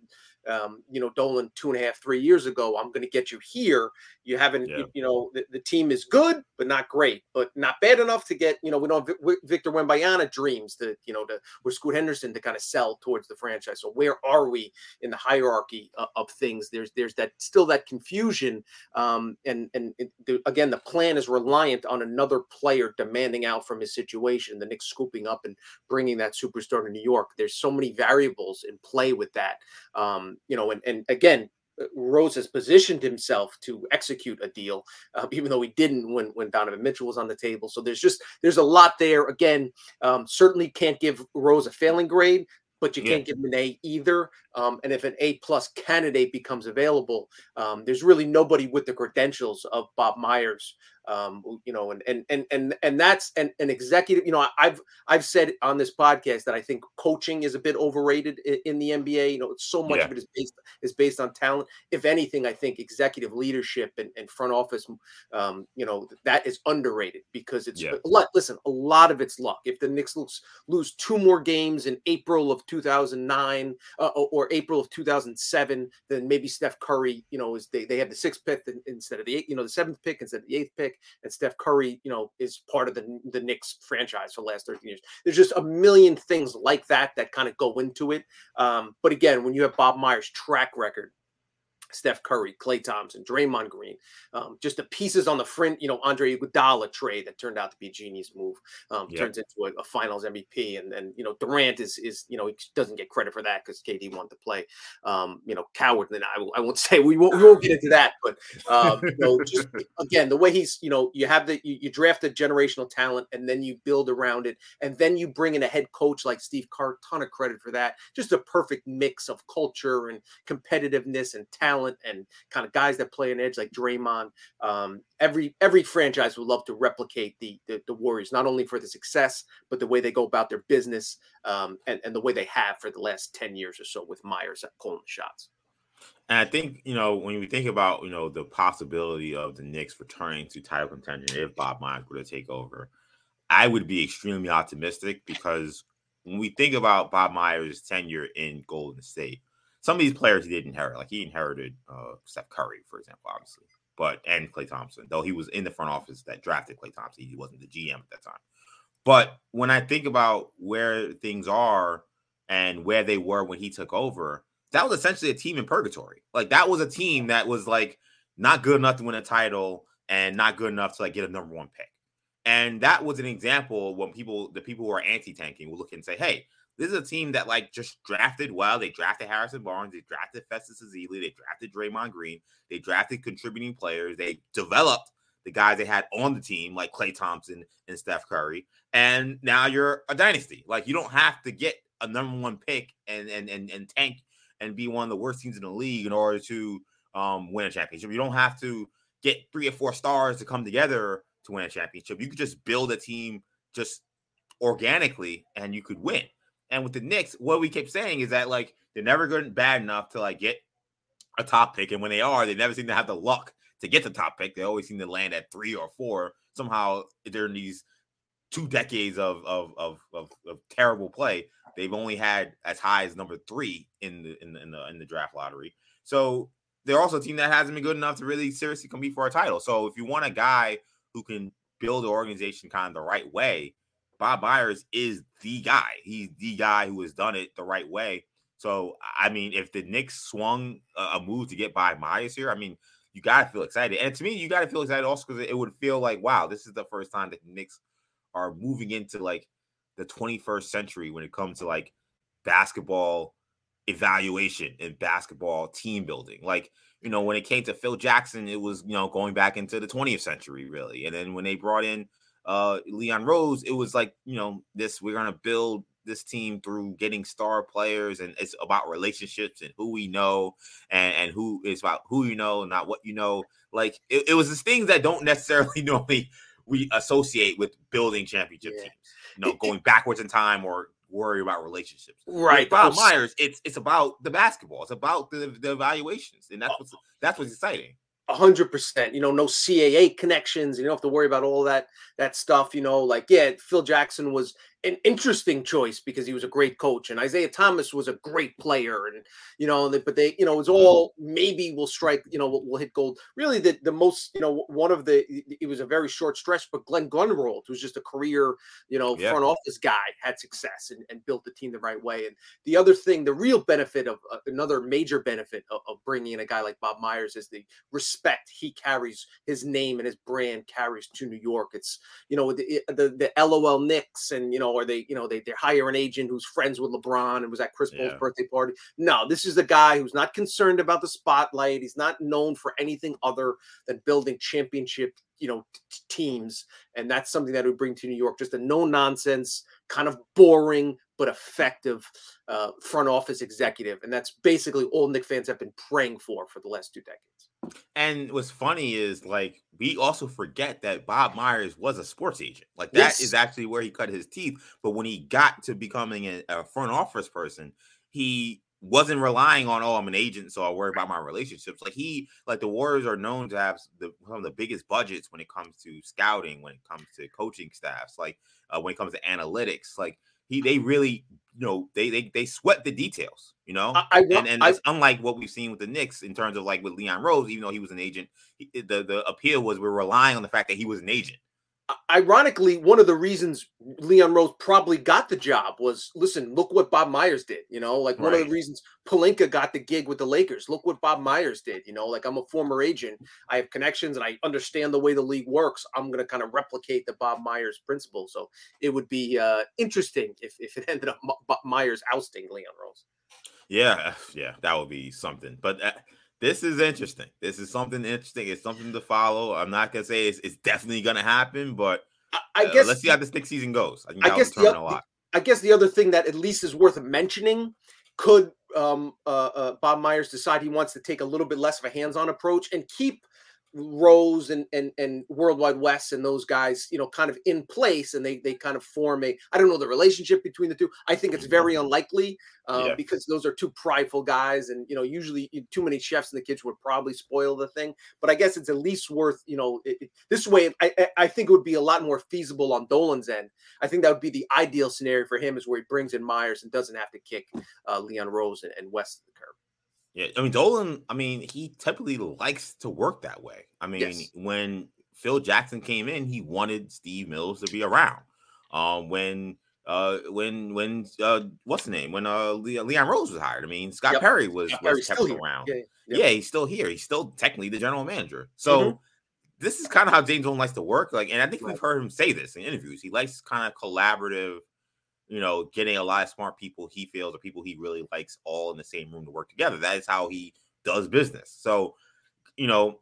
S3: um, you know, Dolan two and a half, three years ago. I'm going to get you here. You haven't, yeah. you, you, know, the, the, team is good, but not great, but not bad enough to get, you know, we don't have Victor Wembanyama dreams to, you know, to with Scoot Henderson to kind of sell towards the franchise. So where are we in the hierarchy of, of things? There's, there's that still that confusion. Um, and, and it, the, again, the plan is reliant on another player demanding out from his situation, the Knicks scooping up and bringing that superstar to New York. There's so many variables in play with that. Um, you know, and, and again, uh, Rose has positioned himself to execute a deal, uh, even though he didn't when when Donovan Mitchell was on the table. So there's just there's a lot there. Again, um, certainly can't give Rose a failing grade, but you can't give him an A either. Um, and if an A plus candidate becomes available, um, there's really nobody with the credentials of Bob Myers um, you know, and and and and and that's an, an executive. You know, I've I've said on this podcast that I think coaching is a bit overrated in, in the NBA. You know, so much yeah. of it is based is based on talent. If anything, I think executive leadership and, and front office, um, you know, that is underrated because it's yeah. Listen, a lot of it's luck. If the Knicks lose, lose two more games in April of 2009 uh, or April of 2007, then maybe Steph Curry, you know, is they, they have the sixth pick instead of the eight, you know, the seventh pick instead of the eighth pick pick, and Steph Curry, you know, is part of the the Knicks franchise for the last 13 years. There's just a million things like that that kind of go into it. Um, but again, when you have Bob Myers' track record Steph Curry, Klay Thompson, Draymond Green, um, just the pieces on the front, you know, Andre Iguodala trade that turned out to be a genius move, um, yep. turns into a, a, Finals MVP, and then you know Durant is is you know he doesn't get credit for that because KD wanted to play, um, you know, coward. And I, I won't say we won't we won't get into that, but um, you know, just again the way he's you know you have the you, you draft a generational talent and then you build around it, and then you bring in a head coach like Steve Kerr, ton of credit for that. Just a perfect mix of culture and competitiveness and talent talent and kind of guys that play an edge like Draymond. Um, every every franchise would love to replicate the, the, the Warriors, not only for the success, but the way they go about their business um, and and the way they have for the last ten years or so with Myers at calling the shots.
S2: And I think you know when we think about you know the possibility of the Knicks returning to title contention if Bob Myers were to take over, I would be extremely optimistic because when we think about Bob Myers' tenure in Golden State, some of these players he did inherit. Like he inherited uh, Steph Curry, for example, obviously, but and Klay Thompson, though he was in the front office that drafted Klay Thompson. He wasn't the GM at that time. But when I think about where things are and where they were when he took over, that was essentially a team in purgatory. Like that was a team that was like not good enough to win a title and not good enough to like get a number one pick. And that was an example when people, the people who are anti-tanking, will look and say, "Hey, this is a team that like just drafted well. They drafted Harrison Barnes. They drafted Festus Ezeli. They drafted Draymond Green. They drafted contributing players. They developed the guys they had on the team, like Klay Thompson and Steph Curry. And now you're a dynasty. Like you don't have to get a number one pick and and and, and tank and be one of the worst teams in the league in order to um, win a championship. You don't have to get three or four stars to come together to win a championship. You could just build a team just organically and you could win. And with the Knicks, what we keep saying is that like they're never good bad enough to like get a top pick, and when they are, they never seem to have the luck to get the top pick. They always seem to land at three or four. Somehow during these two decades of of of, of, of terrible play, they've only had as high as number three in the in the, in the in the draft lottery. So they're also a team that hasn't been good enough to really seriously compete for a title. So if you want a guy who can build the organization kind of the right way, Bob Myers is the guy. He's the guy who has done it the right way. So, I mean, if the Knicks swung a, move to get by Myers here, I mean, you got to feel excited. And to me, you got to feel excited also because it would feel like, wow, this is the first time that the Knicks are moving into like the 21st century when it comes to like basketball evaluation and basketball team building. Like, you know, when it came to Phil Jackson, it was, you know, going back into the 20th century, really. And then when they brought in uh, Leon Rose, it was like, you know, this we're gonna build this team through getting star players and it's about relationships and who we know and, and who is about who you know, not what you know. Like it, it was these things that don't necessarily normally we associate with building championship yeah. teams. You know, going backwards in time or worry about relationships.
S3: Right.
S2: With Bob Myers, it's it's about the basketball. It's about the, the evaluations, and that's what's that's what's exciting
S3: hundred percent. You know, no CAA connections. You don't have to worry about all that that stuff. You know, like yeah, Phil Jackson was an interesting choice because he was a great coach, and Isiah Thomas was a great player, and you know, but they, you know, it's mm-hmm. all maybe we'll strike, you know, we'll, we'll, hit gold. Really, the the most, you know, one of the it was a very short stretch, but Glen Grunwald, who's just a career, you know, yeah. front office guy, had success and, and, built the team the right way. And the other thing, the real benefit of uh, another major benefit of, of bringing in a guy like Bob Myers is the respect he carries, his name and his brand carries to New York. It's you know the the, the LOL Knicks and you know or they, you know, they, they hire an agent who's friends with LeBron and was at Chris Paul's yeah. birthday party. No, this is the guy who's not concerned about the spotlight. He's not known for anything other than building championship, you know, t- teams. And that's something that would bring to New York just a no nonsense, kind of boring, but effective uh, front office executive, and that's basically all Knick fans have been praying for for the last two decades.
S2: And what's funny is like we also forget that Bob Myers was a sports agent. Like that yes. is actually where he cut his teeth. But when he got to becoming a, a front office person, he wasn't relying on oh I'm an agent so I worry about my relationships. Like he like the Warriors are known to have the, some of the biggest budgets when it comes to scouting, when it comes to coaching staffs, like uh, when it comes to analytics. Like he they really you know they they they sweat the details. You know, I, I and and it's unlike what we've seen with the Knicks in terms of like with Leon Rose, even though he was an agent, he, the the appeal was we're relying on the fact that he was an agent
S3: ironically, one of the reasons Leon Rose probably got the job was listen, look what Bob Myers did. You know, like one right. of the reasons Pelinka got the gig with the Lakers. Look what Bob Myers did. You know, like I'm a former agent, I have connections, and I understand the way the league works. I'm going to kind of replicate the Bob Myers principle. So it would be uh, interesting if, if it ended up Bob Myers ousting Leon Rose.
S2: Yeah, yeah, that would be something. But uh, this is interesting. This is something interesting. It's something to follow. I'm not gonna say it's, it's definitely gonna happen, but I, I uh, guess let's see how this next season goes. I, I guess
S3: the, a lot. I guess the other thing that at least is worth mentioning could um, uh, uh, Bob Myers decide he wants to take a little bit less of a hands-on approach and keep Rose and and and Worldwide Wes and those guys, you know, kind of in place, and they they kind of form a. I don't know the relationship between the two. I think it's very mm-hmm. unlikely uh, yeah. because those are two prideful guys, and you know, usually too many chefs in the kitchen would probably spoil the thing. But I guess it's at least worth, you know, it, this way. I I think it would be a lot more feasible on Dolan's end. I think that would be the ideal scenario for him, is where he brings in Myers and doesn't have to kick uh, Leon Rose and, and Wes to the curb.
S2: Yeah, I mean Dolan. I mean he typically likes to work that way. I mean yes. when Phil Jackson came in, he wanted Steve Mills to be around. Um, when uh when when uh what's the name when uh Leon Rose was hired. I mean Scott yep. Perry was, Scott was kept around. Yeah, yeah. yeah, he's still here. He's still technically the general manager. So. Mm-hmm. This is kind of how James Dolan likes to work. Like, and I think right. we've heard him say this in interviews. He likes kind of collaborative, you know, getting a lot of smart people he feels or people he really likes all in the same room to work together. That is how he does business. So, you know,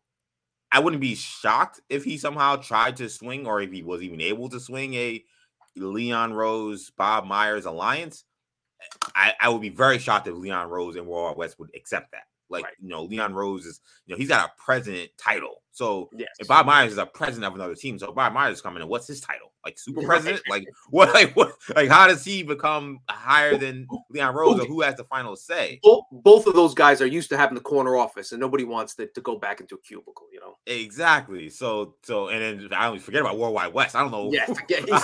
S2: I wouldn't be shocked if he somehow tried to swing or if he was even able to swing a Leon Rose, Bob Myers alliance. I, I would be very shocked if Leon Rose and World Wes would accept that. Like, right. you know, Leon Rose is, you know, he's got a president title. So yes. if Bob Myers is a president of another team, so Bob Myers is coming in, what's his title? Like super president? like what like what like how does he become higher than Leon Rose or who has the final say?
S3: Both, both of those guys are used to having the corner office and nobody wants to, to go back into a cubicle, you know.
S2: Exactly. So so and then I don't forget about Worldwide Wes. I don't know. Yeah,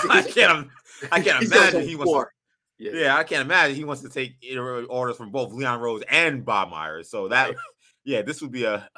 S2: I can't I can't imagine he was yeah. yeah, I can't imagine he wants to take orders from both Leon Rose and Bob Myers. So that, right. yeah, this would be a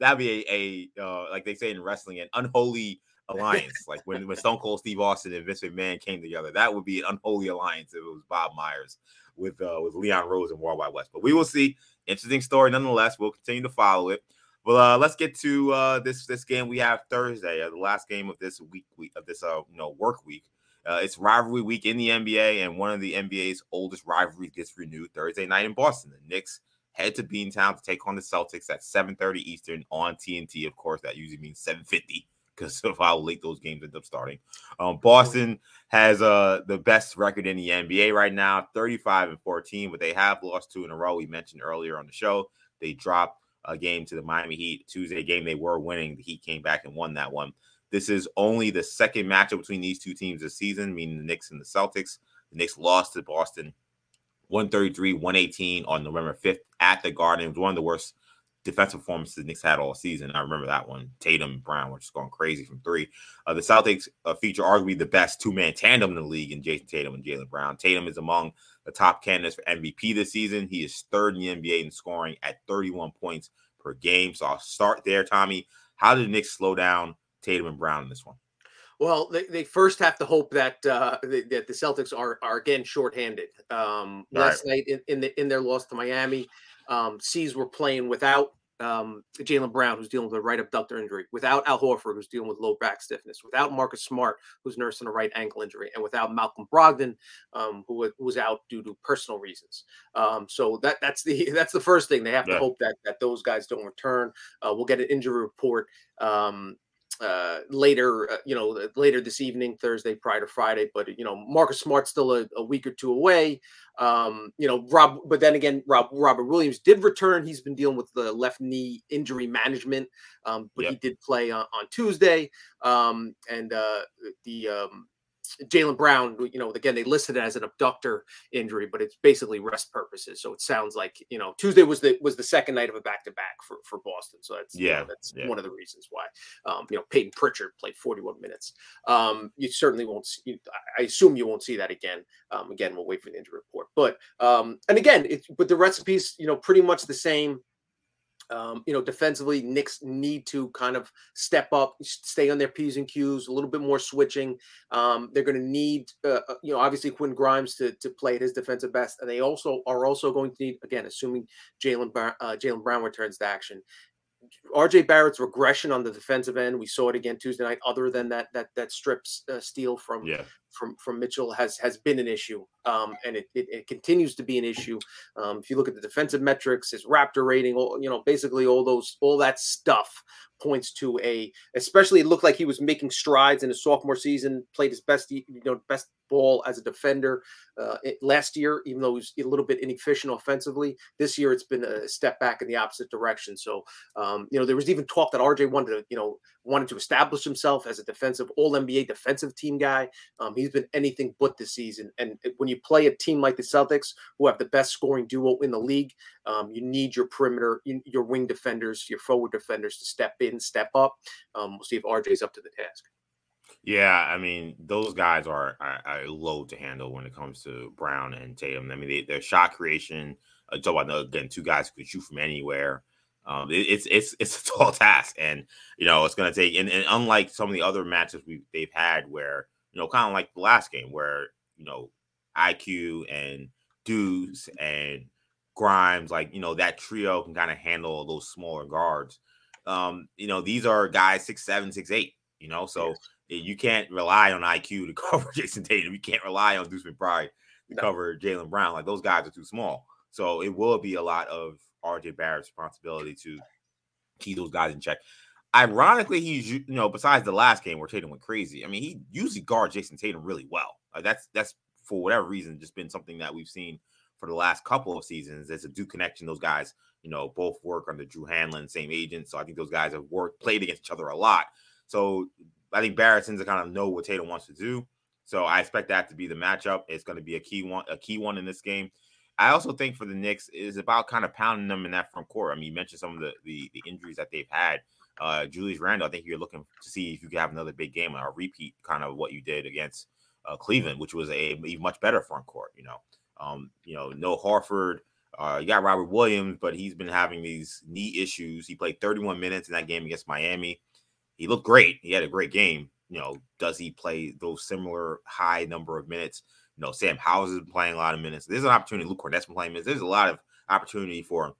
S2: that'd be a, a uh, like they say in wrestling, an unholy alliance. like when, when Stone Cold Steve Austin and Vince McMahon came together, that would be an unholy alliance if it was Bob Myers with uh, with Leon Rose and Worldwide Wes. But we will see. Interesting story nonetheless. We'll continue to follow it. Well, uh, let's get to uh, this this game we have Thursday, uh, the last game of this week, week of this uh, you know work week. Uh, it's rivalry week in the NBA, and one of the NBA's oldest rivalries gets renewed Thursday night in Boston. The Knicks head to Beantown to take on the Celtics at 7:30 Eastern on TNT. Of course, that usually means 7:50 because of how late those games end up starting. Um, Boston has uh, the best record in the NBA right now, 35 and 14, but they have lost two in a row. We mentioned earlier on the show they dropped a game to the Miami Heat. Tuesday game they were winning. The Heat came back and won that one. This is only the second matchup between these two teams this season, meaning the Knicks and the Celtics. The Knicks lost to Boston 133 118 on November 5th at the Garden. It was one of the worst defensive performances the Knicks had all season. I remember that one. Tatum Brown, which is going crazy from three. Uh, the Celtics uh, feature arguably the best two man tandem in the league in Jayson Tatum and Jaylen Brown. Tatum is among the top candidates for MVP this season. He is third in the NBA in scoring at 31 points per game. So I'll start there, Tommy. How did the Knicks slow down Tatum and Brown in this one?
S3: Well, they, they first have to hope that uh, that the Celtics are are again shorthanded. Um, last right. night in, in, the, in their loss to Miami, um, C's were playing without um, Jaylen Brown, who's dealing with a right abductor injury, without Al Horford, who's dealing with low back stiffness, without Marcus Smart, who's nursing a right ankle injury, and without Malcolm Brogdon, um, who was out due to personal reasons. Um, so that that's the that's the first thing they have yeah. to hope that that those guys don't return. Uh, we'll get an injury report um, uh, later, uh, you know, later this evening, Thursday prior to Friday. But you know, Marcus Smart's still a, a week or two away. Um, you know, Rob. But then again, Rob Robert Williams did return. He's been dealing with the left knee injury management, um, but yep. he did play on, on Tuesday. Um, and uh, the um, Jaylen Brown, you know, again, they listed it as an abductor injury, but it's basically rest purposes. So it sounds like, you know, Tuesday was the was the second night of a back to back for for Boston. So that's yeah, you know, that's yeah. one of the reasons why. Um, you know, Payton Pritchard played 41 minutes. Um, you certainly won't. See, I assume you won't see that again. Um, again, we'll wait for the injury report. But um, and again, it's but the recipes, you know, pretty much the same. Um, you know, defensively, Knicks need to kind of step up, stay on their P's and Q's, a little bit more switching. Um, they're going to need, uh, uh, you know, obviously Quentin Grimes to, to play at his defensive best. And they also are also going to need, again, assuming Jaylen uh, Jaylen Brown returns to action, RJ Barrett's regression on the defensive end, we saw it again Tuesday night. Other than that, that that strips uh, steal from yeah. from from Mitchell has has been an issue, um, and it, it, it continues to be an issue. Um, if you look at the defensive metrics, his Raptor rating, all, you know, basically all those all that stuff points to a. Especially, it looked like he was making strides in his sophomore season. Played his best, you know, best ball as a defender uh, last year, even though he was a little bit inefficient offensively. This year, it's been a step back in the opposite direction. So, um, you know, there was even talk that RJ wanted to, you know, wanted to establish himself as a defensive All NBA defensive team guy. Um, he's been anything but this season. And when you play a team like the Celtics, who have the best scoring duo in the league, um, you need your perimeter, your wing defenders, your forward defenders to step in, step up. Um, we'll see if RJ's up to the task.
S2: Yeah, I mean, those guys are, a load to handle when it comes to Brown and Tatum. I mean, they, their shot creation. Uh, talk about again, two guys who can shoot from anywhere. Um, it, it's it's it's a tall task, and you know it's going to take. And, and, unlike some of the other matches we they've had, where you know, kind of like the last game, where you know, IQ and Deuce and Grimes, like you know, that trio can kind of handle those smaller guards. Um, you know, these are guys six seven, six eight. You know, so. You can't rely on IQ to cover Jayson Tatum. You can't rely on Deuce McBride to no. cover Jaylen Brown. Like those guys are too small. So it will be a lot of RJ Barrett's responsibility to keep those guys in check. Ironically, he's you know besides the last game where Tatum went crazy. I mean, he usually guards Jayson Tatum really well. Like that's that's for whatever reason just been something that we've seen for the last couple of seasons. There's a Duke connection. Those guys, you know, both work under Drew Hanlen, same agent. So I think those guys have worked played against each other a lot. So I think Barrett seems to kind of know what Tatum wants to do. So I expect that to be the matchup. It's going to be a key one, a key one in this game. I also think for the Knicks is about kind of pounding them in that front court. I mean, you mentioned some of the the, the injuries that they've had. Uh, Julius Randle, I think you're looking to see if you can have another big game or repeat kind of what you did against uh, Cleveland, which was a, a, much better front court. You know, um, you know, no Horford. Uh, you got Robert Williams, but he's been having these knee issues. He played 31 minutes in that game against Miami he looked great. He had a great game. You know, does he play those similar high number of minutes? You know, Sam Hauser is playing a lot of minutes. There's an opportunity. Luke Kornet's been playing minutes. There's a lot of opportunity for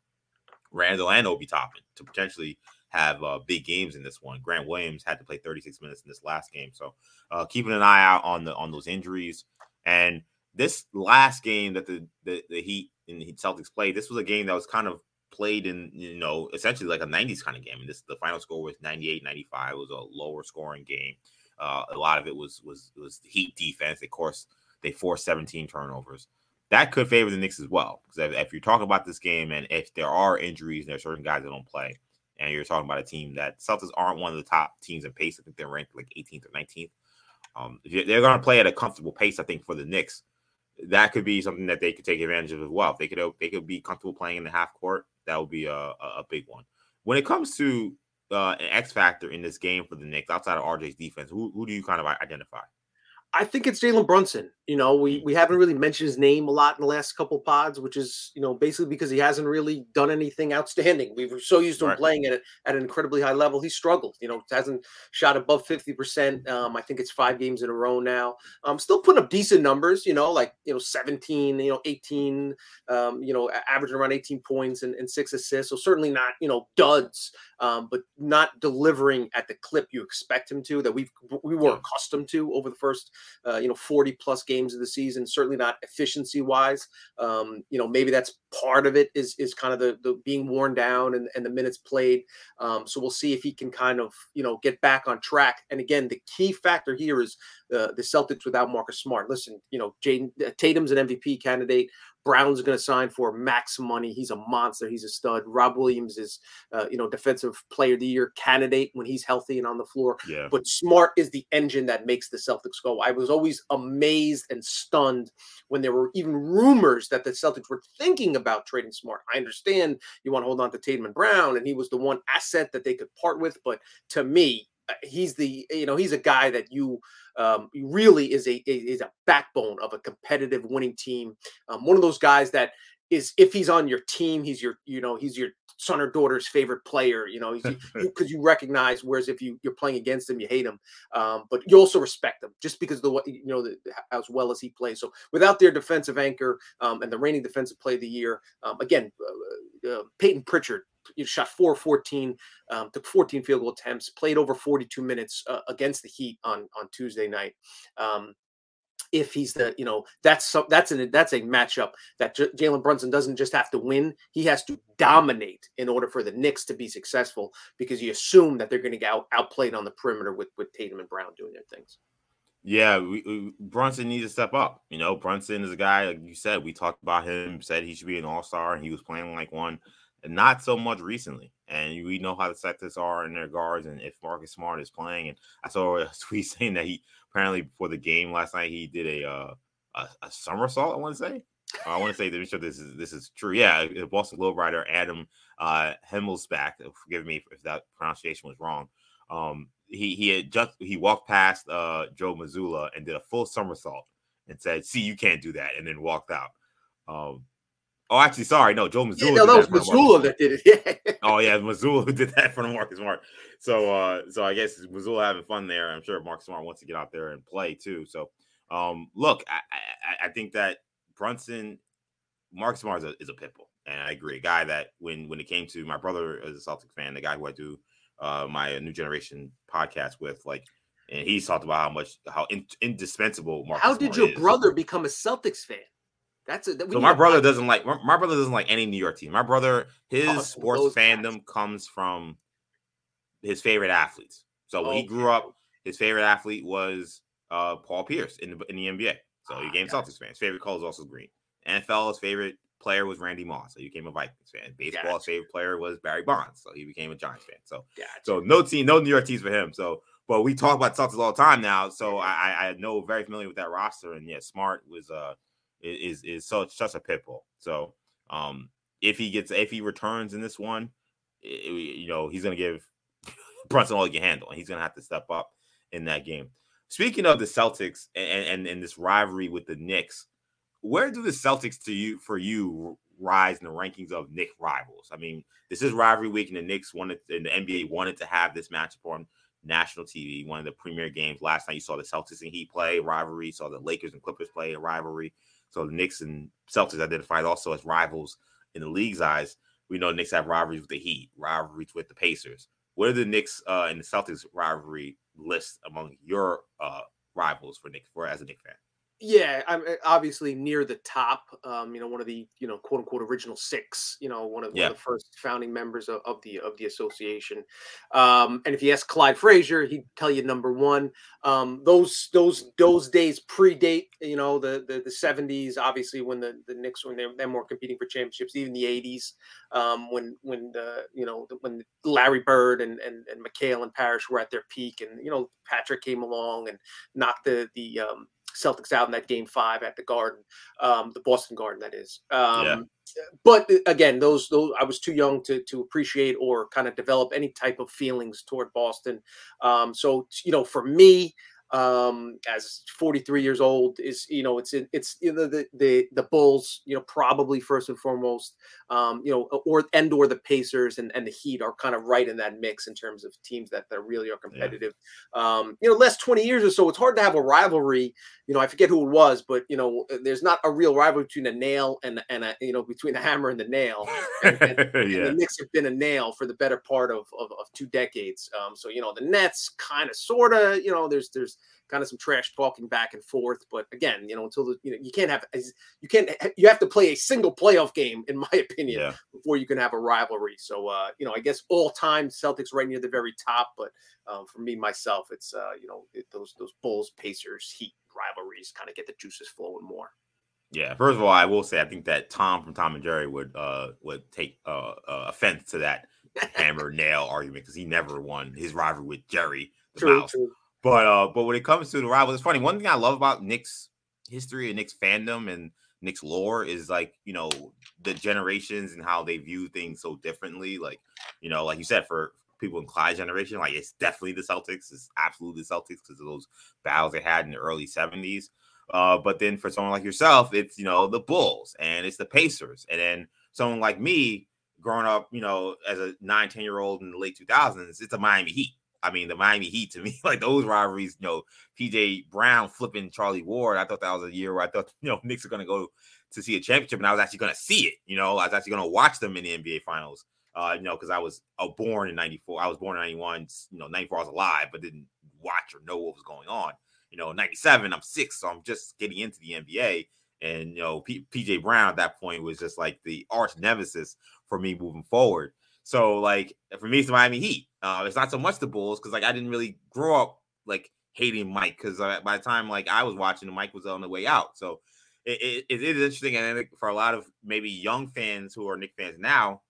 S2: Randle and Obi Toppin to potentially have uh, big games in this one. Grant Williams had to play 36 minutes in this last game, so uh, keeping an eye out on the on those injuries. And this last game that the the, the Heat and the Celtics played, this was a game that was kind of played in you know essentially like a 90s kind of game and this the final score was 98 95 it was a lower scoring game. Uh, a lot of it was was was heat defense. Of course they forced 17 turnovers. That could favor the Knicks as well because if, if, you're talking about this game and if there are injuries and there are certain guys that don't play and you're talking about a team that Celtics aren't one of the top teams in pace. I think they're ranked like 18th or 19th um, they're going to play at a comfortable pace I think for the Knicks. That could be something that they could take advantage of as well. If they could they could be comfortable playing in the half court, that would be a, a big one. When it comes to uh, an X factor in this game for the Knicks outside of RJ's defense, who, who do you kind of identify?
S3: I think it's Jalen Brunson. You know, we we haven't really mentioned his name a lot in the last couple pods, which is you know basically because he hasn't really done anything outstanding. We were so used to right. him playing at a, at an incredibly high level. He struggled. You know, hasn't shot above fifty percent. Um, I think it's five games in a row now. Um, still putting up decent numbers. You know, like you know seventeen, you know eighteen, um, you know averaging around eighteen points and, and six assists. So certainly not you know duds, um, but not delivering at the clip you expect him to that we we were accustomed to over the first uh, you know, 40 plus games of the season. Certainly not efficiency wise. Um, you know, maybe that's part of it is is kind of the, the being worn down and, and the minutes played. Um, so we'll see if he can kind of you know get back on track. And again, the key factor here is uh, the Celtics without Marcus Smart. Listen, you know, Jaden uh, Tatum's an MVP candidate. Brown's going to sign for max money. He's a monster. He's a stud. Rob Williams is, uh, you know, defensive player of the year candidate when he's healthy and on the floor.
S2: Yeah.
S3: But Smart is the engine that makes the Celtics go. I was always amazed and stunned when there were even rumors that the Celtics were thinking about trading Smart. I understand you want to hold on to Tatum and Brown, and he was the one asset that they could part with. But to me, he's the you know he's a guy that you um, really is a is a backbone of a competitive winning team. Um, one of those guys that is if he's on your team, he's your you know he's your son or daughter's favorite player. You know, because you, you, recognize. Whereas if you you're playing against him, you hate him, um, but you also respect him just because of the you know the, as well as he plays. So without their defensive anchor um, and the reigning defensive play of the year, um, again, uh, uh, Payton Pritchard you shot 4 14, um, took 14 field goal attempts, played over 42 minutes uh, against the Heat on on Tuesday night. Um, if he's the, you know, that's that's an that's a matchup that J- Jalen Brunson doesn't just have to win; he has to dominate in order for the Knicks to be successful. Because you assume that they're going to get out, outplayed on the perimeter with with Tatum and Brown doing their things.
S2: Yeah, we, we, Brunson needs to step up. You know, Brunson is a guy like you said. We talked about him, said he should be an All Star, and he was playing like one not so much recently. And we know how the Celtics are in their guards, and if Marcus Smart is playing, and I saw a tweet saying that he apparently before the game last night he did a uh, a, a somersault. I want to say. I want to say to make sure this is this is true. Yeah, Boston Globe writer Adam uh, Himmelsbach. Forgive me if that pronunciation was wrong. Um, he he had just he walked past uh, Joe Mazzulla and did a full somersault and said, "See, you can't do that," and then walked out. Um, Oh, actually, sorry, no, Joe Mazzulla.
S3: Yeah, no, that was Mazzulla that did it. Yeah.
S2: oh yeah, Mazzulla who did that for Marcus Smart. So, uh, so I guess Mazzulla having fun there. I'm sure Marcus Smart wants to get out there and play too. So, um, look, I, I, I think that Brunson, Marcus Smart is a, is a pitbull, and I agree. A guy that when when it came to my brother as a Celtics fan, the guy who I do uh, my New Generation podcast with, like, and he's talked about how much how in, indispensable Marcus.
S3: How did
S2: Smart
S3: your
S2: is.
S3: brother become a Celtics fan? That's a, that
S2: so my brother doesn't like my, my, brother doesn't like any New York team. My brother, his oh, sports fandom guys. comes from his favorite athletes. So when he grew up, his favorite athlete was uh, Paul Pierce in the in the NBA. So he ah, became Celtics fan. His favorite color is also green. NFL, his favorite player was Randy Moss. So he became a Vikings fan. Baseball, gotcha. favorite player was Barry Bonds. So he became a Giants fan. So gotcha. so no team, no New York teams for him. So but we talk about Celtics all the time now. So I I know very familiar with that roster. And yeah, Smart was uh is is such such a pit bull. So um, if he gets if he returns in this one, it, you know he's gonna give Brunson all he can handle, and he's gonna have to step up in that game. Speaking of the Celtics and, and and this rivalry with the Knicks, where do the Celtics to you for you rise in the rankings of Knicks rivals? I mean, this is rivalry week, and the Knicks wanted and the NBA wanted to have this matchup on national TV, one of the premier games. Last night you saw the Celtics and Heat play rivalry, saw the Lakers and Clippers play a rivalry. So the Knicks and Celtics identified also as rivals in the league's eyes. We know Knicks have rivalries with the Heat, rivalries with the Pacers. What are the Knicks uh, and the Celtics rivalry list among your uh, rivals for Knicks for as a Knicks fan?
S3: Yeah, I'm eh, obviously near the top. Um, you know, one of the you know quote unquote original six. You know, one of, yeah. one of the first founding members of, of, the of the association. Um, and if you ask Clyde Frazier, he'd tell you number one. Um, those those those days predate. You know, the the, the 70s. Obviously, when the the Knicks when they're, they're more competing for championships. Even the 80s, um, when when the you know when Larry Bird and and and McHale and Parish were at their peak, and you know Patrick came along and knocked the the um, Celtics out in that game five at the Garden, um, the Boston Garden, that is. Um, yeah. But uh, again, those those I was too young to to appreciate or kind of develop any type of feelings toward Boston. Um, so you know, for me, um, as 43 years old is you know it's it's you know, the the the Bulls you know probably first and foremost um, you know or and or the Pacers and, and the Heat are kind of right in that mix in terms of teams that that really are competitive. Yeah. Um, you know, last 20 years or so, it's hard to have a rivalry. You know, I forget who it was, but you know, there's not a real rivalry between a nail and and a, you know between the hammer and the nail. And, and, yeah. and the Knicks have been a nail for the better part of of, of two decades. Um, so you know, the Nets kind of sorta you know there's there's kind of some trash talking back and forth. But again, you know, until the, you know, you can't have you can't you have to play a single playoff game, in my opinion, yeah. before you can have a rivalry. So, uh, you know, I guess all time Celtics right near the very top. But um, for me myself, it's uh, you know it, those those Bulls, Pacers, Heat rivalries kind of get the juices flowing more.
S2: Yeah, first of all, I will say I think that Tom from Tom and Jerry would uh would take uh, uh offense to that hammer nail argument because he never won his rivalry with Jerry the true, Mouse. True. But uh, but when it comes to the rivals, it's funny. One thing I love about Knicks history and Knicks fandom and Knicks lore is like you know the generations and how they view things so differently. Like you know, like you said, for people in Clyde's generation, like it's definitely the Celtics. It's absolutely the Celtics because of those battles they had in the early '70s. Uh, but then for someone like yourself, it's you know the Bulls and it's the Pacers, and then someone like me, growing up, you know, as a nine, 10 year old in the late 2000s, it's a Miami Heat. I mean, the Miami Heat to me, like those rivalries, you know, PJ Brown flipping Charlie Ward. I thought that was a year where I thought, you know, Knicks are going to go to see a championship, and I was actually going to see it. You know, I was actually going to watch them in the NBA Finals. Uh, you know, because I was uh, born in '94. I was born in '91. You know, '94 I was alive, but didn't watch or know what was going on. You know, '97 I'm six, so I'm just getting into the NBA. And you know, P- PJ Brown at that point was just like the arch nemesis for me moving forward. So like for me, it's the Miami Heat. Uh, it's not so much the Bulls because like I didn't really grow up like hating Mike because uh, by the time like I was watching, Mike was on the way out. So it, it, it is interesting, and for a lot of maybe young fans who are Knick fans now,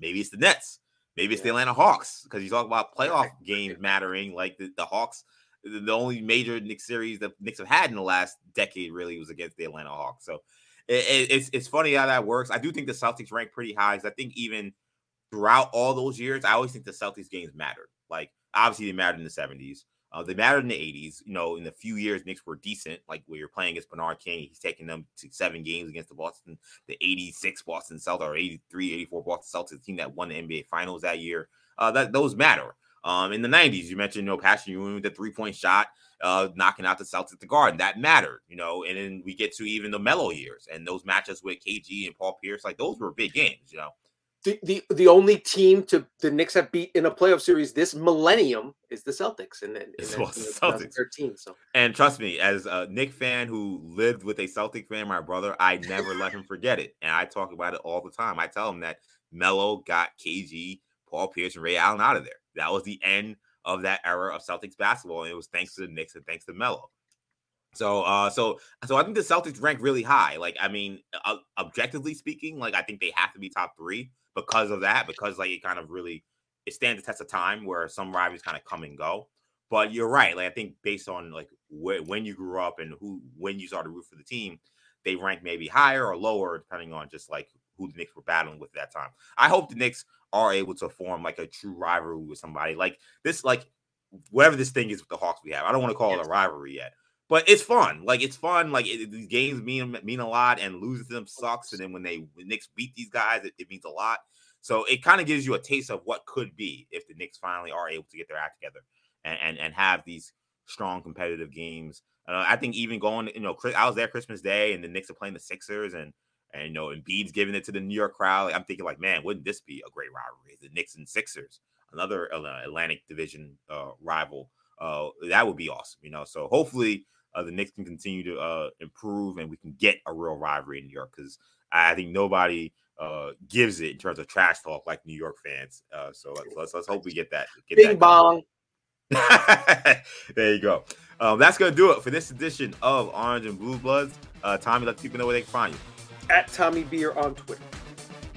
S2: maybe it's the Nets, maybe it's yeah. the Atlanta Hawks because you talk about playoff games mattering. Like the, the Hawks, the only major Knicks series that Knicks have had in the last decade really was against the Atlanta Hawks. So it, it's it's funny how that works. I do think the Celtics rank pretty high. Because I think even throughout all those years, I always think the Celtics games mattered. Like obviously they mattered in the 70s. Uh, they mattered in the 80s. You know, in the few years Knicks were decent, like where you're playing against Bernard King, he's taking them to seven games against the Boston, the 86 Boston Celtics or 83, 84 Boston Celtics team that won the NBA Finals that year. Uh, that those matter. Um, in the 90s, you mentioned, you know, Patrick Ewing with the three point shot, uh, knocking out the Celtics at the guard. That mattered, you know. And then we get to even the Melo years and those matches with KG and Paul Pierce, like those were big games, you know.
S3: The, the the only team to the Knicks have beat in a playoff series this millennium is the Celtics, and then
S2: well, Celtics. 13. So, and trust me, as a Knick fan who lived with a Celtic fan, my brother, I never let him forget it, and I talk about it all the time. I tell him that Melo got KG, Paul Pierce, and Ray Allen out of there. That was the end of that era of Celtics basketball, and it was thanks to the Knicks and thanks to Melo. So, uh, so, so I think the Celtics rank really high. Like, I mean, uh, objectively speaking, like I think they have to be top three because of that. Because like it kind of really it stands the test of time where some rivalries kind of come and go. But you're right. Like I think based on like wh- when you grew up and who when you started root for the team, they rank maybe higher or lower depending on just like who the Knicks were battling with at that time. I hope the Knicks are able to form like a true rivalry with somebody like this, like whatever this thing is with the Hawks we have. I don't want to call yes. it a rivalry yet, but it's fun. Like it's fun. Like it, these games mean mean a lot, and losing to them sucks. And then when they when Knicks beat these guys, it, it means a lot. So it kind of gives you a taste of what could be if the Knicks finally are able to get their act together and and, and have these strong competitive games. Uh, I think even going, you know, I was there Christmas Day, and the Knicks are playing the Sixers, and and you know, and Embiid's giving it to the New York crowd. Like, I'm thinking, like, man, wouldn't this be a great rivalry? The Knicks and Sixers, another uh, Atlantic Division uh, rival. Uh, that would be awesome, you know. So hopefully, uh, the Knicks can continue to uh, improve, and we can get a real rivalry in New York because I think nobody uh, gives it in terms of trash talk like New York fans. Uh, so let's, let's, let's hope we get that. Get
S3: Bing that bong.
S2: there you go. Um, that's gonna do it for this edition of Orange and Blue Bloods. Uh, Tommy, let people know where they can find you
S3: at Tommy Beer on Twitter.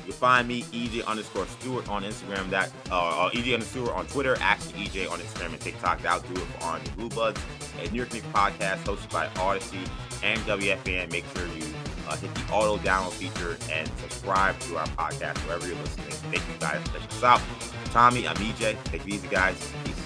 S2: You find me EJ underscore Stewart on Instagram. That uh, uh EJ underscore on Twitter. Actually, EJ on Instagram and TikTok. That'll do it Orange and Blue Bloods, a New York Knicks podcast hosted by Audacy and WFAN. Make sure you uh, hit the auto download feature and subscribe to our podcast wherever you're listening. Thank you guys for checking us out. Tommy, I'm EJ. Take it easy, guys. Peace.